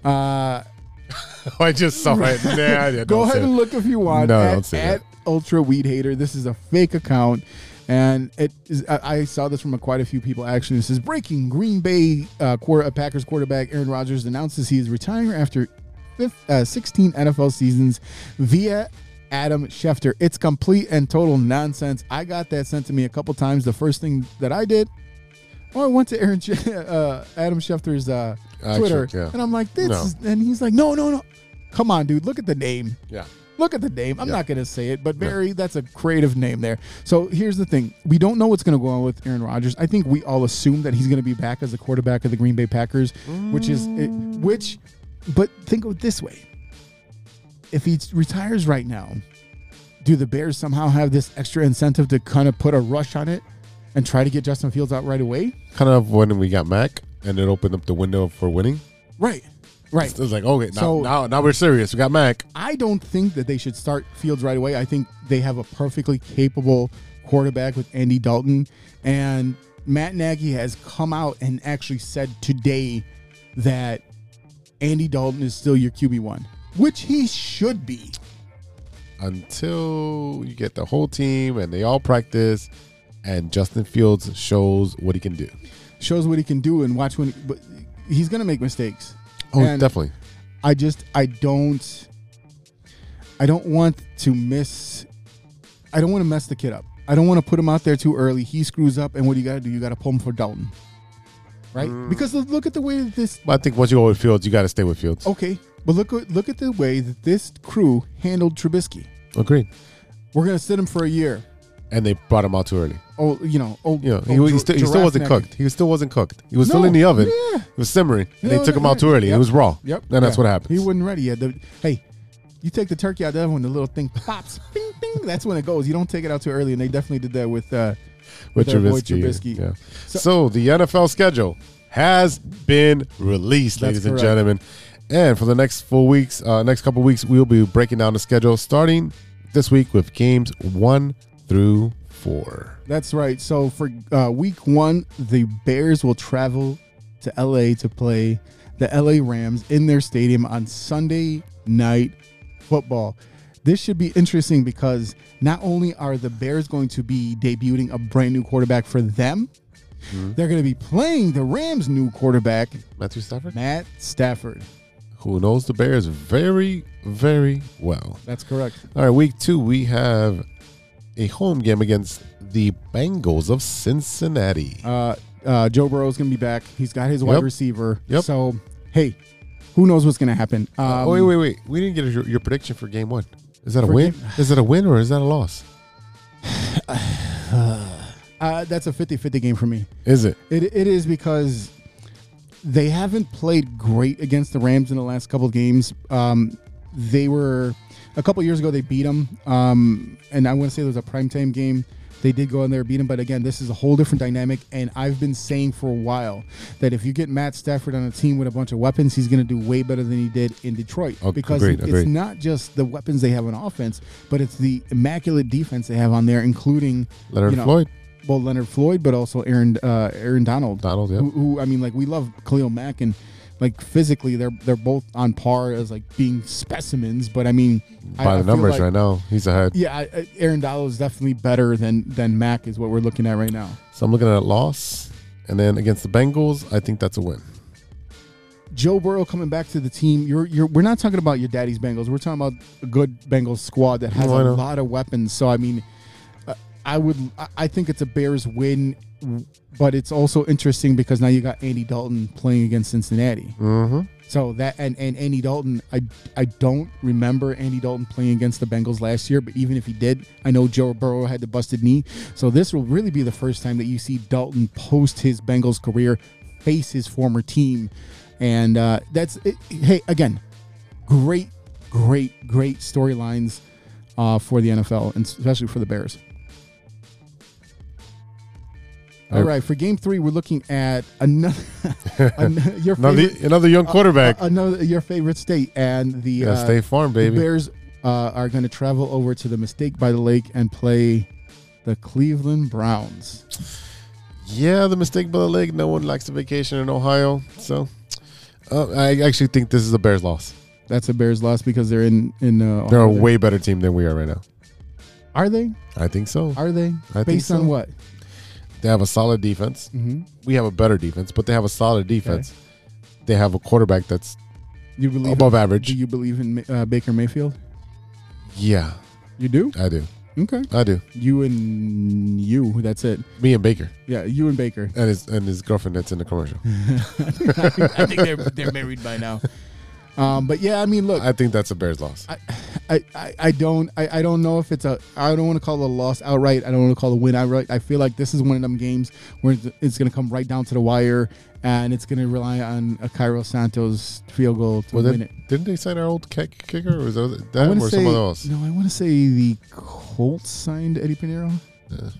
Uh, I just saw it. Nah, I didn't. Go ahead and look if you want. No, at, don't say at that. Ultra Weed Hater. This is a fake account, and it is. I, I saw this from a, quite a few people. Actually, this is breaking: Green Bay uh, quarter, uh, Packers quarterback Aaron Rodgers announces he is retiring after fifth, uh, 16 NFL seasons via Adam Schefter. It's complete and total nonsense. I got that sent to me a couple times. The first thing that I did. Oh, I went to Aaron, uh, Adam Schefter's uh, Twitter, yeah. and I'm like, "This," No. is, and he's like, "No, no, no, come on, dude, look at the name." Yeah. Look at the name. I'm Yeah. not going to say it, but Barry, that's a creative name there. So here's the thing: we don't know what's going to go on with Aaron Rodgers. I think we all assume that he's going to be back as a quarterback of the Green Bay Packers, which is it, which. But think of it this way: if he retires right now, do the Bears somehow have this extra incentive to kind of put a rush on it and try to get Justin Fields out right away? Kind of when we got Mac and it opened up the window for winning. Right. Right. It was like, okay, now, So- now, now we're serious. We got Mac. I don't think that they should start Fields right away. I think they have a perfectly capable quarterback with Andy Dalton. And Matt Nagy has come out and actually said today that Andy Dalton is still your QB1, which he should be. until you get the whole team and they all practice and Justin Fields shows what he can do. Shows what he can do and watch when, but he's going to make mistakes. Oh, And definitely. I just, I don't, I don't want to miss, I don't want to mess the kid up. I don't want to put him out there too early. He screws up, and what do you got to do? You got to pull him for Dalton, right? Mm. Because look- look at the way that this. But I think once you go with Fields, you got to stay with Fields. Okay, but look at look at the way that this crew handled Trubisky. Agreed. We're gonna sit him for a year. And they brought him out too early. Oh, you know, old. You know, he, old he still, he still wasn't cooked. He still wasn't cooked. He was still in the oven. yeah. He was simmering. And No, they took him out too early. yep. It was raw. Yep, And that's yeah. what happened. He wasn't ready yet. The- hey, you take the turkey out of there when the little thing pops, bing, bing. That's when it goes. You don't take it out too early, and they definitely did that with uh, with boy Trubisky. Trubisky. Yeah. So- So, the NFL schedule has been released, ladies and gentlemen. And for the next four weeks, uh, next couple weeks, we'll be breaking down the schedule starting this week with games one through four. That's right. So for uh, week one, the Bears will travel to LA to play the LA Rams in their stadium on Sunday night football. This should be interesting because not only are the Bears going to be debuting a brand new quarterback for them, they're going to be playing the Rams' new quarterback, Matthew Stafford, Matt Stafford. who knows the Bears very, very well. That's correct. All right, week two, we have a home game against the Bengals of Cincinnati. Uh, uh, Joe Burrow's going to be back. He's got his wide Yep. receiver. Yep. So, hey, who knows what's going to happen? Um, oh, wait, wait, wait. We didn't get your, your prediction for game one. Is that a For win? game- Is it a win or is that a loss? Uh, that's a 50-50 game for me. Is it? It, it is because they haven't played great against the Rams in the last couple of games. Um, they were a couple years ago they beat them, um, and I want to say it was a primetime game. They did go in there beat him, but again, this is a whole different dynamic. And I've been saying for a while that if you get Matt Stafford on a team with a bunch of weapons, he's going to do way better than he did in Detroit. Oh, because agreed, it's agreed. not just the weapons they have on offense, but it's the immaculate defense they have on there, including Leonard you know, Floyd. well, Leonard Floyd, but also Aaron uh, Aaron Donald. Donald, yeah. Who, who I mean, like we love Khalil Mack, and like physically, they're they're both on par as like being specimens. But I mean, By I the feel numbers like- right now, he's ahead. Yeah, I, I- Aaron Donald is definitely better than than mac is what we're looking at right now. So I'm looking at a loss, and then against the Bengals, I think that's a win. Joe Burrow coming back to the team. You're you're we're not talking about your daddy's Bengals. We're talking about a good Bengals squad that has I a lot of weapons. So I mean, uh, I would I- I think it's a Bears win, but it's also interesting because now you got Andy Dalton playing against Cincinnati. Mm-hmm. So that and and Andy Dalton, I I don't remember Andy Dalton playing against the Bengals last year, but even if he did, I know Joe Burrow had the busted knee. So this will really be the first time that you see Dalton post his Bengals career face his former team, and uh, that's it, hey again, great, great, great storylines uh, for the NFL and especially for the Bears. All Right. for Game Three, we're looking at another an- your Another, favorite, another young quarterback. uh, another your favorite state, and the yeah, uh, State Farm, baby. Bears uh, are going to travel over to the Mistake by the Lake and play the Cleveland Browns. Yeah, the mistake by the Lake. No one likes the vacation in Ohio, so uh, I actually think this is a Bears loss. That's a Bears loss because they're in in. Uh, They're a way better team than we are right now. Are they? I think so. Are they? I think Based so. on what? They have a solid defense. Mm-hmm. We have a better defense, but they have a solid defense. They have a quarterback that's You believe above Do average. Do you believe in uh, Baker Mayfield? Yeah, You do. I do. Okay. I do. You and you. That's it. Me and Baker Yeah, you and Baker. and his and his girlfriend that's in the commercial. I think they're they're married by now. Um, but yeah, I mean, look, I think that's a Bears loss. I, I, I don't I, I don't know if it's a I don't want to call it a loss outright. I don't want to call it a win outright. I feel like this is one of them games where it's, going to come right down to the wire, and it's going to rely on a Cairo Santos field goal to Was win it, it. didn't they sign our old kick, kicker, or was that, I that or say someone else? no. I want to say the Colts signed Eddy Piñeiro. Yeah.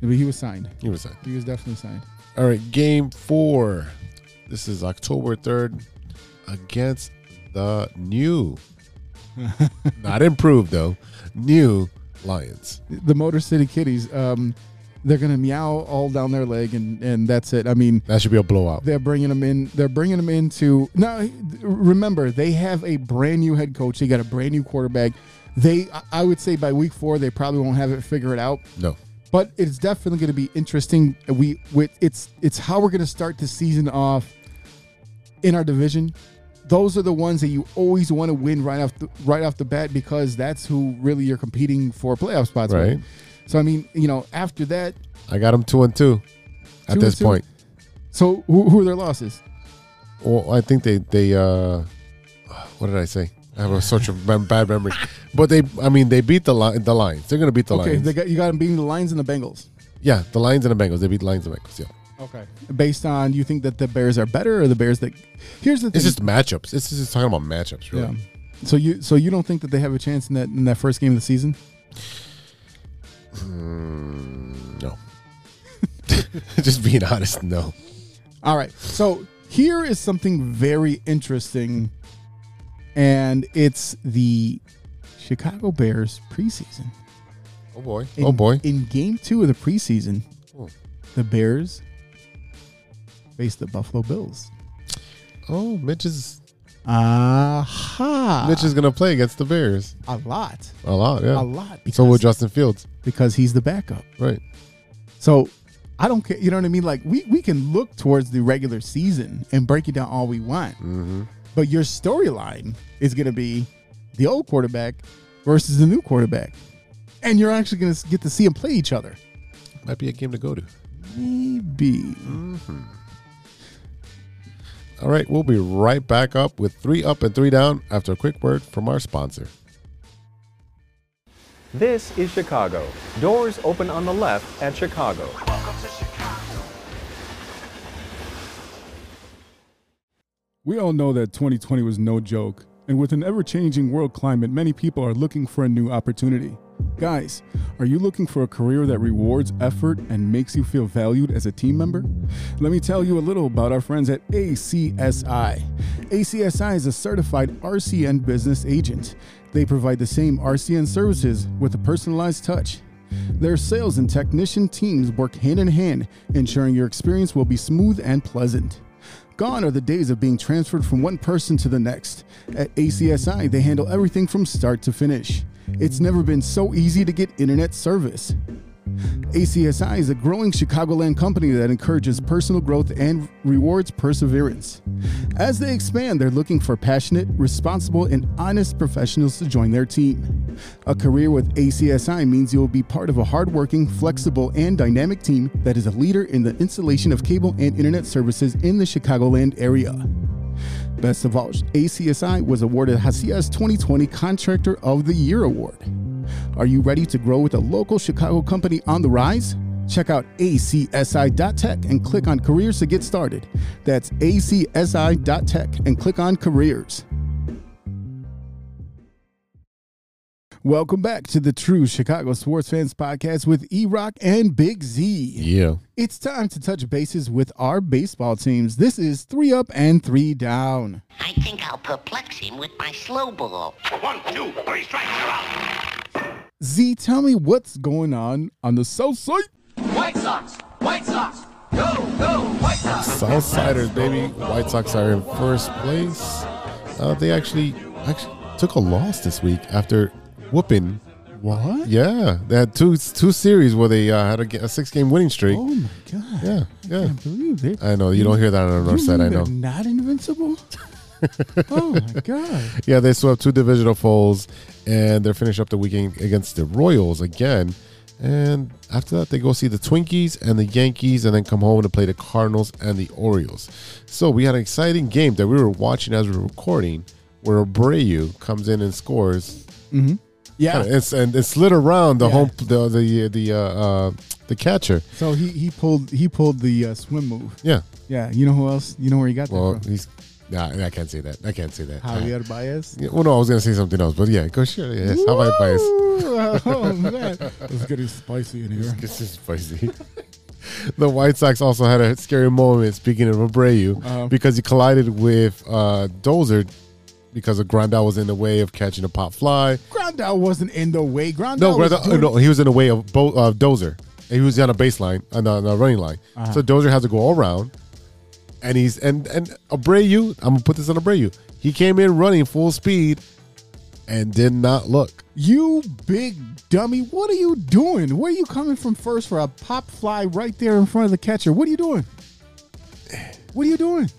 But he was signed. He was signed. He was definitely signed. All right, game four. This is October 3rd against the new, not improved though, new Lions. The Motor City Kitties. Um, they're going to meow all down their leg, and and that's it. I mean, That should be a blowout. They're bringing them in. They're bringing them into now. Remember, they have a brand new head coach. They got a brand new quarterback. They, I- I would say, by week four, they probably won't have it figured out. No. But it's definitely going to be interesting. We, with it's, it's how we're going to start the season off in our division. Those are the ones that you always want to win right off the, right off the bat because that's who really you're competing for playoff spots. with. Right. So I mean, you know, after that, I got them two and two at Two this two? point. so who, who are their losses? Well, I think they they uh, what did I say? I have a such a bad memory, but they I mean they beat the li- the Lions. They're gonna beat the Lions. Okay, Lions. they got you got them beating the Lions and the Bengals. yeah, the Lions and the Bengals. They beat the Lions and the Bengals. Yeah, Okay. Based on you think that the Bears are better or the Bears that Here's the thing. it's just matchups. It's just talking about matchups, really. yeah. So you so you don't think that they have a chance in that in that first game of the season? Mm, no. just being honest, no. All right. So here is something very interesting and it's the Chicago Bears preseason. Oh boy. In, oh boy. In game 2 of the preseason, Oh. the Bears face the Buffalo Bills. Oh, Mitch is Aha. Mitch is gonna play against the Bears a lot. a lot. Yeah. A lot because, So will Justin Fields. because he's the backup. Right. So I don't care. You know what I mean? Like we we can look towards the regular season and break it down all we want, Mm-hmm. but your storyline is going to be the old quarterback versus the new quarterback, and you're actually going to get to see them play each other. Might be a game to go to. Maybe. All right, we'll be right back up with three up and three down after a quick word from our sponsor. This is Chicago. Doors open on the left at Chicago. Welcome to Chicago. We all know that 2020 was no joke, and with an ever changing world climate, many people are looking for a new opportunity. Guys, are you looking for a career that rewards effort and makes you feel valued as a team member? Let me tell you a little about our friends at ACSI. ACSI is a certified RCN business agent. They provide the same RCN services with a personalized touch. Their sales and technician teams work hand in hand, ensuring your experience will be smooth and pleasant. Gone are the days of being transferred from one person to the next. At ACSI, they handle everything from start to finish. It's never been so easy to get internet service. ACSI is a growing Chicagoland company that encourages personal growth and rewards perseverance. As they expand, they're looking for passionate, responsible, and honest professionals to join their team. A career with ACSI means you'll be part of a hardworking, flexible, and dynamic team that is a leader in the installation of cable and internet services in the Chicagoland area. Best of all, ACSI was awarded Hacias 2020 Contractor of the Year Award. Are you ready to grow with a local Chicago company on the rise? Check out acsi.tech and click on careers to get started. That's acsi.tech and click on careers. Welcome back to the True Chicago Sports Fans Podcast with E Rock and Big Z. Yeah. It's time to touch bases with our baseball teams. This is three up and three down. I think I'll perplex him with my slow ball. One, two, three strikes, you're out. Z, tell me what's going on on the south side. White Sox, White Sox, go, go, White Sox. Southsiders, baby. White Sox are in first place. Uh, they actually actually took a loss this week after whooping. What? Yeah, they had two two series where they uh, had a, a six game winning streak. Oh my god! Yeah, yeah. I can't believe it. I know you don't hear that on the north side. I know. Not invincible. oh my god! Yeah, they swept two divisional foes, and they're finished up the weekend against the Royals again. And after that, they go see the Twinkies and the Yankees, and then come home to play the Cardinals and the Orioles. So we had an exciting game that we were watching as we were recording, where Abreu comes in and scores. Yeah. It's and it slid around the Yeah. home the the the uh, uh, the catcher. So he he pulled he pulled the uh, swim move. Yeah. Yeah. You know who else? You know where he got Well, that from? he's. Nah, I can't say that. I can't say that. Javier Baez. Yeah, well, no, I was gonna say something else, but yeah, go sure. Yes, how about Bias? Oh man, it's getting spicy in here. This is spicy. the White Sox also had a scary moment. Speaking of Abreu, Uh-huh. because he collided with uh, Dozer because of Grandal was in the way of catching a pop fly. Grandal wasn't in the way. Grandal No, was Grandal, doing- no, he was in the way of Bo, uh, Dozer. He was on a baseline, on the, on the running line. Uh-huh. So Dozer has to go all around, and he's and and Abreu. I'm gonna put this on Abreu. He came in running full speed, and did not look. You big dummy! What are you doing? Where are you coming from first for a pop fly right there in front of the catcher? What are you doing? What are you doing?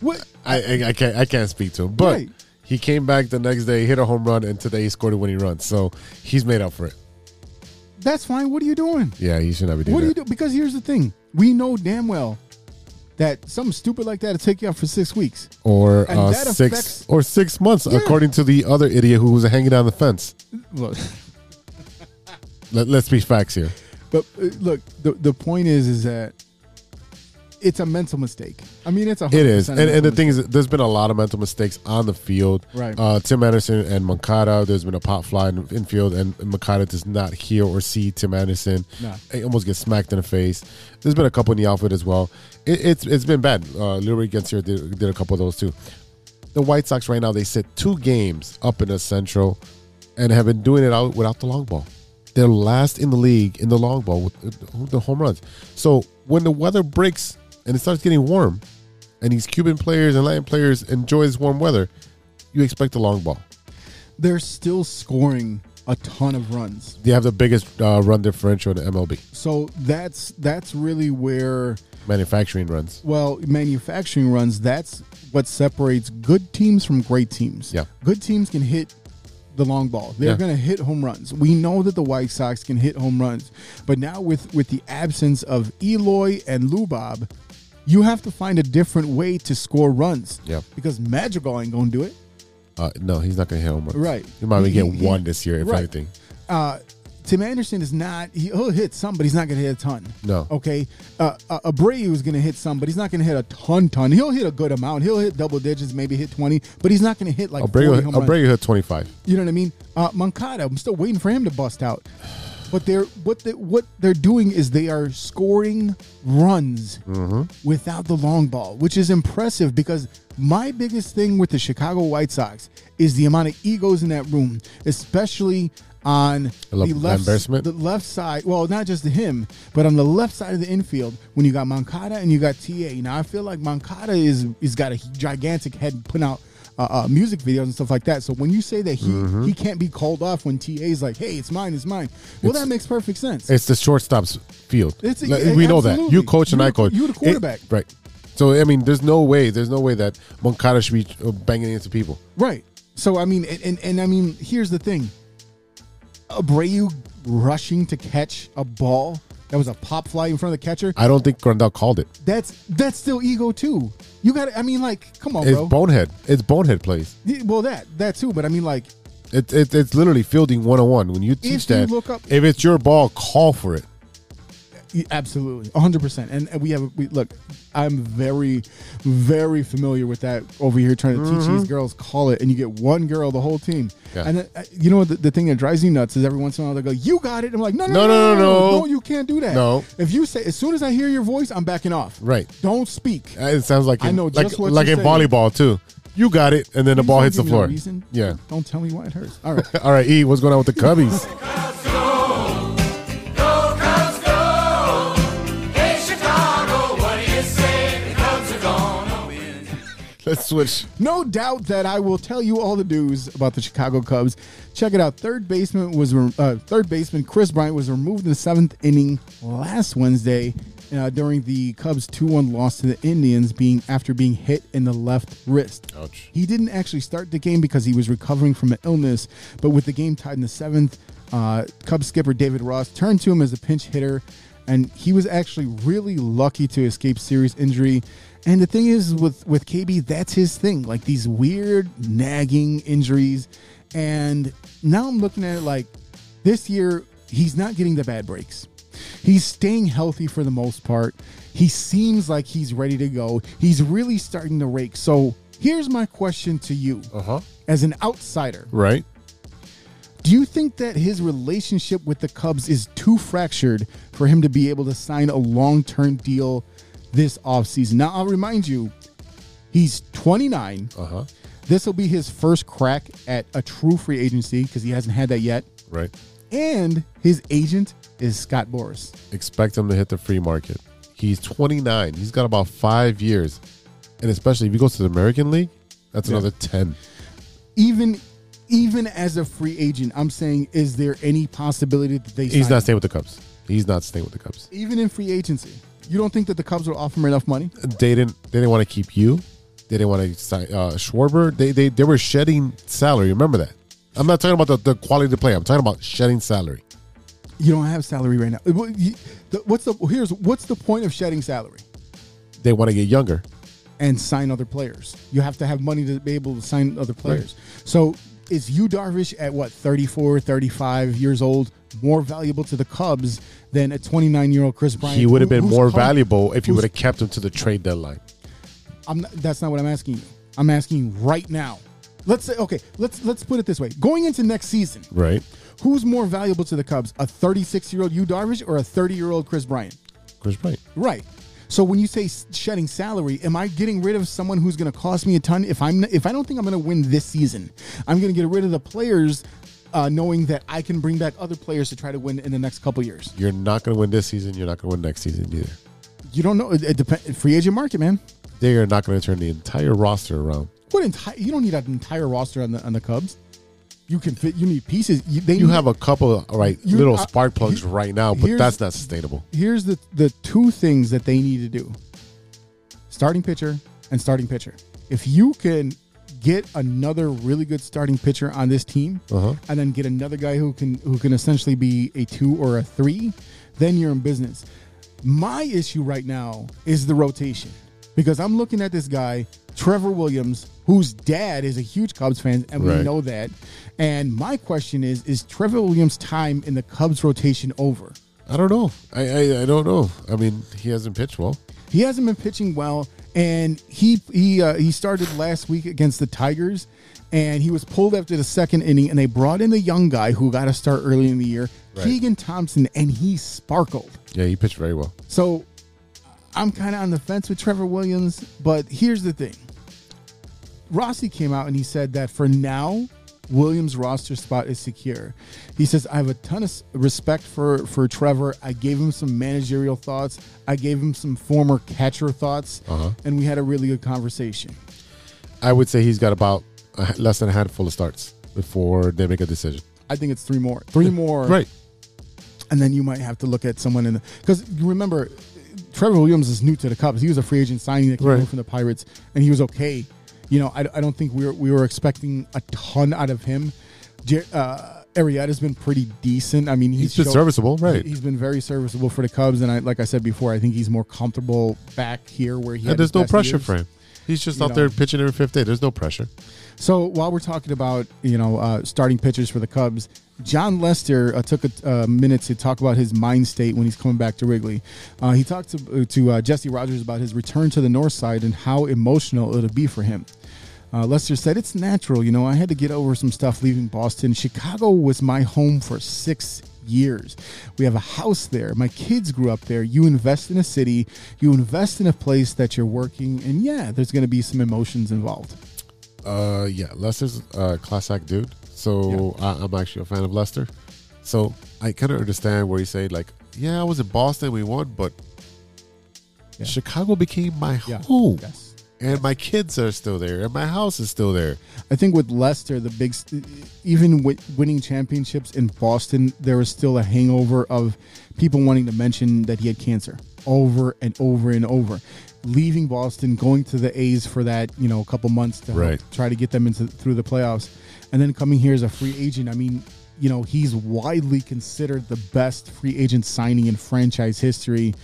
What? I, I, I can't I can't speak to him, but Right. he came back the next day, hit a home run, and today he scored a winning run. So he's made up for it. That's fine. What are you doing? Yeah, he should not be doing What do you that. do? Because here's the thing: we know damn well that something stupid like that will take you out for six weeks. Or uh, six affects- or six months, Yeah. according to the other idiot who was hanging down the fence. Look, Let, let's be facts here. but uh, look, the the point is, is that it's a mental mistake. I mean, it's a It is, 100% and, and the thing is, there's been a lot of mental mistakes on the field. Right. Uh, Tim Anderson and Moncada. There's been a pop fly in infield, and Moncada does not hear or see Tim Anderson. No. He almost gets smacked in the face. There's been a couple in the outfield as well. It, it's it's been bad. Uh, Lurie against here did, did a couple of those too. The White Sox right now they sit two games up in the Central, and have been doing it out without the long ball. They're last in the league in the long ball with the home runs. So when the weather breaks and it starts getting warm, and these Cuban players and Latin players enjoy this warm weather, you expect the long ball. They're still scoring a ton of runs. They have the biggest uh, run differential in the MLB. So that's that's really where Manufacturing runs. well, manufacturing runs, that's what separates good teams from great teams. Yeah. Good teams can hit the long ball. They're Yeah. going to hit home runs. We know that the White Sox can hit home runs. But now with with the absence of Eloy and Lubob, you have to find a different way to score runs. Yeah. Because Madrigal ain't going to do it. Uh, no, he's not going to hit home runs. Right. He might be He- getting he- one this year, if right. anything. Uh Tim Anderson is not. he- He'll hit some, but he's not going to hit a ton. No. Okay. Uh, uh, Abreu is going to hit some, but he's not going to hit a ton, ton. He'll hit a good amount. He'll hit double digits, maybe hit twenty, but he's not going to hit like 40 Abreu. Abreu hit 25. You know what I mean? Uh, Moncada, I'm still waiting for him to bust out. But they're what they, what they're doing is they are scoring runs without the long ball, which is impressive because my biggest thing with the Chicago White Sox is the amount of egos in that room, especially on The left the left side. Well, not just him, but on the left side of the infield when you got Moncada and you got TA. Now I feel like Moncada is is got a gigantic head putting out uh, uh, music videos and stuff like that. So when you say that he Mm-hmm. he can't be called off when TA is like, "Hey, it's mine, it's mine," well, that makes perfect sense. It's the shortstop's field. It's- we know that. You coach and You I coach. You're the It- quarterback. right. So I mean, there's no way. There's no way that Moncada should be uh, banging into people. Right. So I mean, and, and and I mean, here's the thing: Abreu rushing to catch a ball that was a pop fly in front of the catcher. I don't think Grandal called it. That's that's still ego too. You got. I mean, like, come on, It's bro. bonehead. It's bonehead plays. Yeah, Well, that that too, but I mean, like, It, it, it's literally fielding one on one. When you teach you that, look up- if it's your ball, call for it. Absolutely, hundred percent. And and we have we look. I'm very, very familiar with that over here, trying to teach these girls call it, and you get one girl, the whole team. Mm-hmm. Yeah. And then, uh, you know what? The, the thing that drives me nuts is every once in a while they go, "You got it." I'm like, "No, no, No, no, no, no, no, you can't do that. No. If you say as soon as I hear your voice, I'm backing off. Right. Don't speak. Uh, It sounds like I in, know like just what like in volleyball too. You got it, and then the Please ball don't hits the give me no floor. reason. Yeah. Don't tell me why it hurts. All right. All right, E. What's going on with the Cubbies? Let's switch. No doubt that I will tell you all the news about the Chicago Cubs. Check it out. Third baseman was uh, third baseman Kris Bryant was removed in the seventh inning last Wednesday uh, during the Cubs two one loss to the Indians, being after being hit in the left wrist. Ouch. He didn't actually start the game because he was recovering from an illness, but with the game tied in the seventh, uh, Cubs skipper David Ross turned to him as a pinch hitter, and he was actually really lucky to escape serious injury. And the thing is, with with KB, that's his thing, like these weird nagging injuries. And now I'm looking at it like this year, he's not getting the bad breaks. He's staying healthy for the most part. He seems like he's ready to go. He's really starting to rake. So here's my question to you Uh huh. as an outsider Right. do you think that his relationship with the Cubs is too fractured for him to be able to sign a long term deal this offseason? Now, I'll remind you, he's 29. Uh huh. This will be his first crack at a true free agency because he hasn't had that yet. Right. And his agent is Scott Boras. Expect him to hit the free market. He's 29. He's got about five years, and especially if he goes to the American League, that's Yeah. another 10. Even even as a free agent, I'm saying, is there any possibility that they He's not him? staying with the Cubs. He's not staying with the Cubs. even in free agency? You don't think that the Cubs will offer him enough money? They didn't. They didn't want to keep you. They didn't want to sign uh, Schwarber. They, they they were shedding salary. Remember that. I'm not talking about the, the quality of the play. I'm talking about shedding salary. You don't have salary right now. What- you- the- What's the here's what's the point of shedding salary They want to get younger. and sign other players? You have to have money to be able to sign other players. So is Yu Darvish at what 34, 35 years old more valuable to the Cubs than a 29 year old Kris Bryant? he would have been who's more valuable if you who's- would have kept him to the trade deadline. I'm not, that's not what I'm asking you. I'm asking you right now. Let's say okay. Let's let's put it this way. Going into next season, Right. who's more valuable to the Cubs? A 36 year old Yu Darvish or a 30 year old Kris Bryant? Chris Bryant. Right. So when you say shedding salary, am I getting rid of someone who's going to cost me a ton? If I'm if I don't think I'm going to win this season, I'm going to get rid of the players, uh, knowing that I can bring back other players to try to win in the next couple years. You're not going to win this season. You're not going to win next season either. You don't know. It, it depends. Free agent market, man. They are not going to turn the entire roster around. What entire? You don't need an entire roster on the on the Cubs. You can fit. You need pieces. You, they You need- have a couple, right, You- little uh, spark plugs right now, but that's not sustainable. here's the the two things that they need to do starting pitcher and starting pitcher if you can get another really good starting pitcher on this team Uh-huh. and then get another guy who can who can essentially be a two or a three then you're in business my issue right now is the rotation because I'm looking at this guy, Trevor Williams, whose dad is a huge Cubs fan, and we Right. know that. And my question is: Is Trevor Williams' time in the Cubs rotation over? I don't know. I, I I don't know. I mean, he hasn't pitched well. He hasn't been pitching well, and he he uh, he started last week against the Tigers, and he was pulled after the second inning, and they brought in the young guy who got a start early in the year, Right. Keegan Thompson, and he sparkled. Yeah, he pitched very well. So I'm kind of on the fence with Trevor Williams, but here's the thing. Rossi came out and he said that for now, Williams' roster spot is secure. He says, I have a ton of respect for, for Trevor. I gave him some managerial thoughts, I gave him some former catcher thoughts, Uh-huh. and we had a really good conversation. I would say he's got about a, less than a handful of starts before they make a decision. I think it's three more. Three more. Right. and then you might have to look at someone in the because you remember Trevor Williams is new to the Cubs. He was a free agent signing that came Right. from the Pirates, and he was okay. You know, I, I don't think we were we were expecting a ton out of him. Uh, Arrieta's been pretty decent. I mean, he's, He's been showed- serviceable, right. He's been very serviceable for the Cubs, and I like I said before, I think he's more comfortable back here where he. And there's no pressure years. for him. He's just You out know. there pitching every fifth day. There's no pressure. So while we're talking about you know uh, starting pitchers for the Cubs, Jon Lester uh, took a uh, minute to talk about his mind state when he's coming back to Wrigley. Uh, he talked to, to uh, Jesse Rogers about his return to the North Side and how emotional it'll be for him. Uh, Lester said, "It's natural, you know. I had to get over some stuff leaving Boston. Chicago was my home for six years. We have a house there. My kids grew up there. You invest in a city, you invest in a place that you're working, and yeah, there's going to be some emotions involved." Uh, yeah, Lester's a class act dude. So I, I'm actually a fan of Lester. So I kind of understand where he's saying, like, yeah, I was in Boston, we won, but Yeah. Chicago became my Yeah. home. Yes. And my kids are still there, and my house is still there. I think with Lester, the big, even with winning championships in Boston, there was still a hangover of people wanting to mention that he had cancer over and over and over. Leaving Boston, going to the A's for that, you know, a couple months to Right. try to get them into through the playoffs, and then coming here as a free agent. I mean, you know, he's widely considered the best free agent signing in franchise history.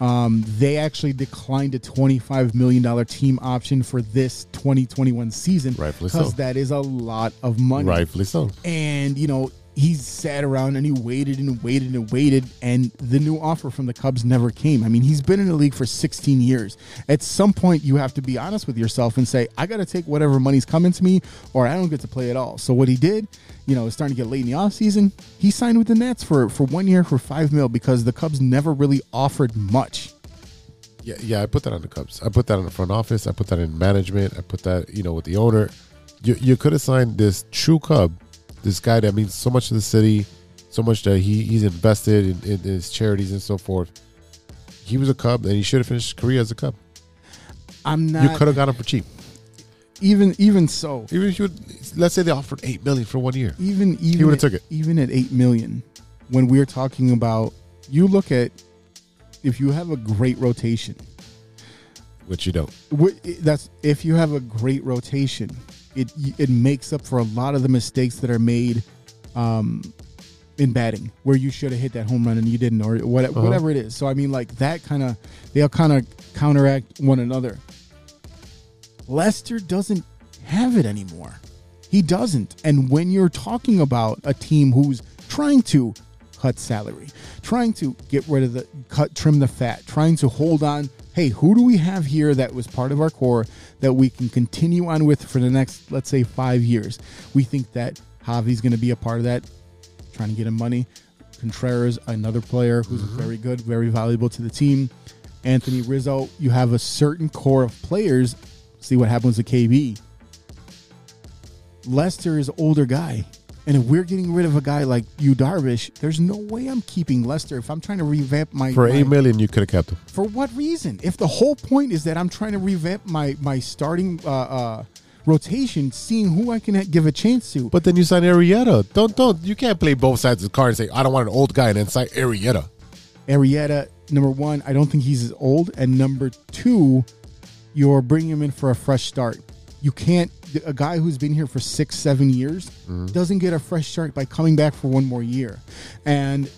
Um, they actually declined a $25 million team option for this 2021 season Rightfully so. because that is a lot of money. Rightfully so. And, you know, he sat around and he waited and waited and waited, and the new offer from the Cubs never came. I mean, he's been in the league for 16 years. At some point, you have to be honest with yourself and say, I got to take whatever money's coming to me, or I don't get to play at all. So, what he did, you know, it's starting to get late in the offseason. He signed with the Nats for, for one year for five mil because the Cubs never really offered much. Yeah, yeah, I put that on the Cubs. I put that on the front office. I put that in management. I put that, you know, with the owner. You, you could have signed this true Cub, this guy that means so much to the city, so much that he, he's invested in, in his charities and so forth. He was a Cub, and he should have finished his career as a Cub. I'm not you could have got him for cheap. even even so. Even if you would, let's say they offered eight million for one year. even even he would've took it. Even at eight million, when we're talking about, you look at if you have a great rotation. Which you don't. That's if you have a great rotation, it it makes up for a lot of the mistakes that are made um, in batting, where you should have hit that home run and you didn't, or what, Uh-huh. whatever it is. So I mean, like that kind of they'll kind of counteract one another. Lester doesn't have it anymore. He doesn't. And when you're talking about a team who's trying to cut salary, trying to get rid of the cut, trim the fat, trying to hold on, hey, who do we have here that was part of our core that we can continue on with for the next, let's say, five years? We think that Javi's going to be a part of that, trying to get him money. Contreras, another player who's mm-hmm. very good, very valuable to the team. Anthony Rizzo, you have a certain core of players. See what happens to KB. Lester is older guy. And if we're getting rid of a guy like Yu, Darvish, there's no way I'm keeping Lester if I'm trying to revamp my. For my- eight million, you could have kept him. For what reason? If the whole point is that I'm trying to revamp my my starting uh, uh, rotation, seeing who I can give a chance to. But then you sign Arrieta. Don't don't. You can't play both sides of the card and say I don't want an old guy and then sign Arrieta. Arrieta, number one, I don't think he's as old, and number two, you're bringing him in for a fresh start. You can't. A guy who's been here for six, seven years mm-hmm. doesn't get a fresh start by coming back for one more year. And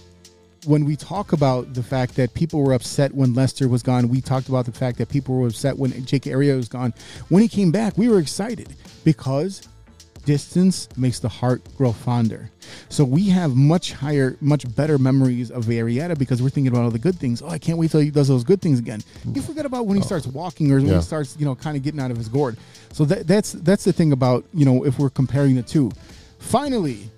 when we talk about the fact that people were upset when Lester was gone, we talked about the fact that people were upset when Jake Arrieta was gone. When he came back, we were excited because distance makes the heart grow fonder. So we have much higher, much better memories of Arrieta because we're thinking about all the good things. Oh, I can't wait till he does those good things again. You forget about when he oh. starts walking or when Yeah. he starts, you know, kind of getting out of his gourd. So that, that's that's the thing about you know if we're comparing the two. Finally,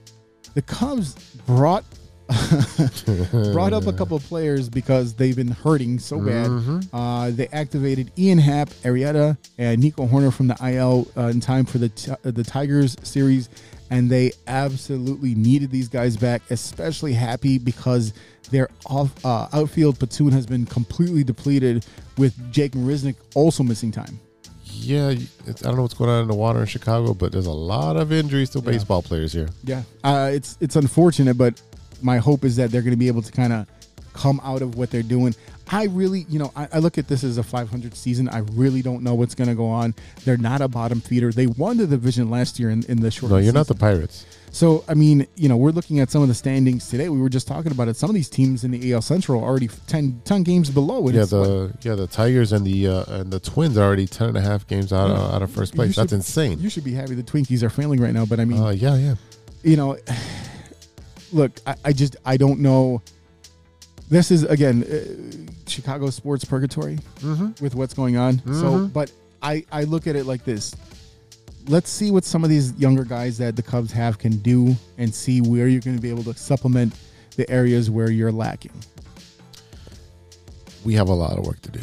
the Cubs brought brought up a couple of players because they've been hurting so bad. Uh, they activated Ian Happ, Arrieta, and Nico Hoerner from the IL uh, in time for the t- uh, the Tigers series, and they absolutely needed these guys back. Especially happy because their off uh, outfield platoon has been completely depleted, with Jake Marisnick also missing time. Yeah, it's, I don't know what's going on in the water in Chicago, but there's a lot of injuries to baseball players here. Yeah, uh, it's it's unfortunate, but my hope is that they're going to be able to kind of come out of what they're doing. I really, you know, I, I look at this as a 500 season. I really don't know what's going to go on. They're not a bottom feeder. They won the division last year in, in the short. No, you're not the Pirates. So I mean, you know, we're looking at some of the standings today. We were just talking about it. Some of these teams in the AL Central are already 10, 10 games below. Yeah, it's what- the yeah the Tigers and the uh, and the Twins are already ten and a half games out uh, out of first you place. That's should- insane. You should be happy the Twinkies are failing right now. But I mean, Uh, yeah, yeah. you know, look, I, I just I don't know. This is again uh, Chicago sports purgatory with what's going on. So, but I I look at it like this. Let's see what some of these younger guys that the Cubs have can do, and see where you're going to be able to supplement the areas where you're lacking. We have a lot of work to do.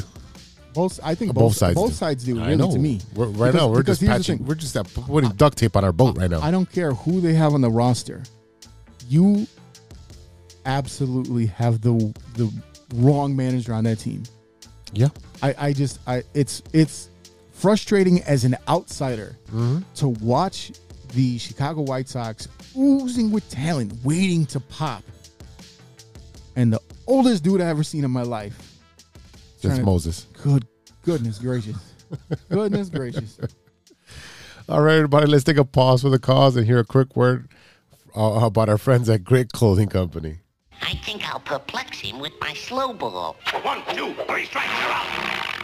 Both, I think both, both sides both do. sides do. I Really, know. to me, We're, right Because- now we're just patching. We're just uh, putting duct tape on our boat right now. I don't care who they have on the roster. You absolutely have the the wrong manager on that team. yeah, I, I just I it's it's frustrating as an outsider mm-hmm. to watch the Chicago White Sox oozing with talent, waiting to pop. And the oldest dude I ever seen in my life. just trying to- Moses. Good goodness gracious. goodness gracious. All right, everybody, let's take a pause for the cause and hear a quick word uh, about our friends at Grit Clothing Company. I think I'll perplex him with my slow ball. One, two, three strikes, you're out.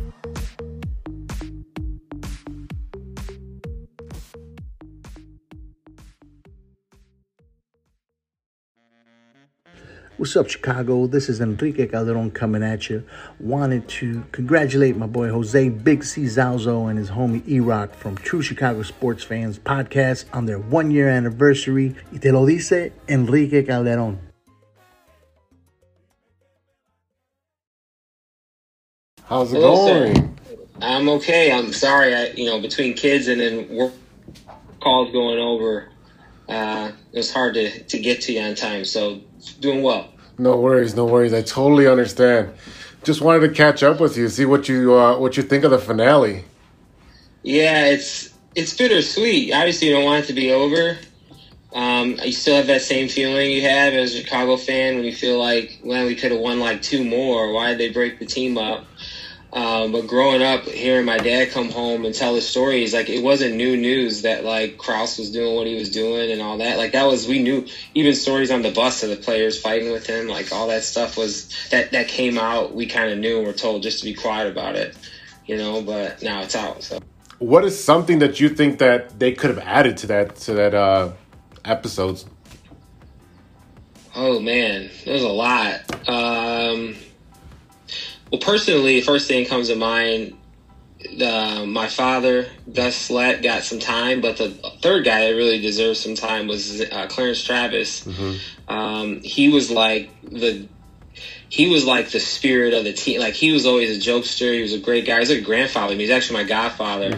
What's up, Chicago? This is Enrique Calderon coming at you. Wanted to congratulate my boy Jose Big Z Zuazo and his homie E Rock from True Chicago Sports Fans podcast on their one year anniversary. Y te lo dice Enrique Calderon. How's it Hello, sir. going? I'm okay. I'm sorry. I, you know, between kids and then work calls going over, uh, it was hard to, to get to you on time. So doing well. No worries, no worries. I totally understand. Just wanted to catch up with you, see what you uh, what you think of the finale. Yeah, it's it's bittersweet. Obviously, you don't want it to be over. Um, you still have that same feeling you have as a Chicago fan when you feel like, well, we could have won like two more. Why did they break the team up? Um, but growing up, hearing my dad come home and tell his stories, like it wasn't new news that like Krause was doing what he was doing and all that. Like that was we knew. Even stories on the bus of the players fighting with him, like all that stuff was that that came out. We kind of knew and were told just to be quiet about it, you know. But now it's out. So. What is something that you think that they could have added to that to that uh, episodes? Oh man, there's a lot. Um, well, personally, the first thing comes to mind, the, my father, Gus Lett, got some time, but the third guy that really deserved some time was uh, Clarence Travis. Um, he was like the he was like the spirit of the team. Like he was always a jokester. He was a great guy. He's like a grandfather. I mean, he's actually my godfather.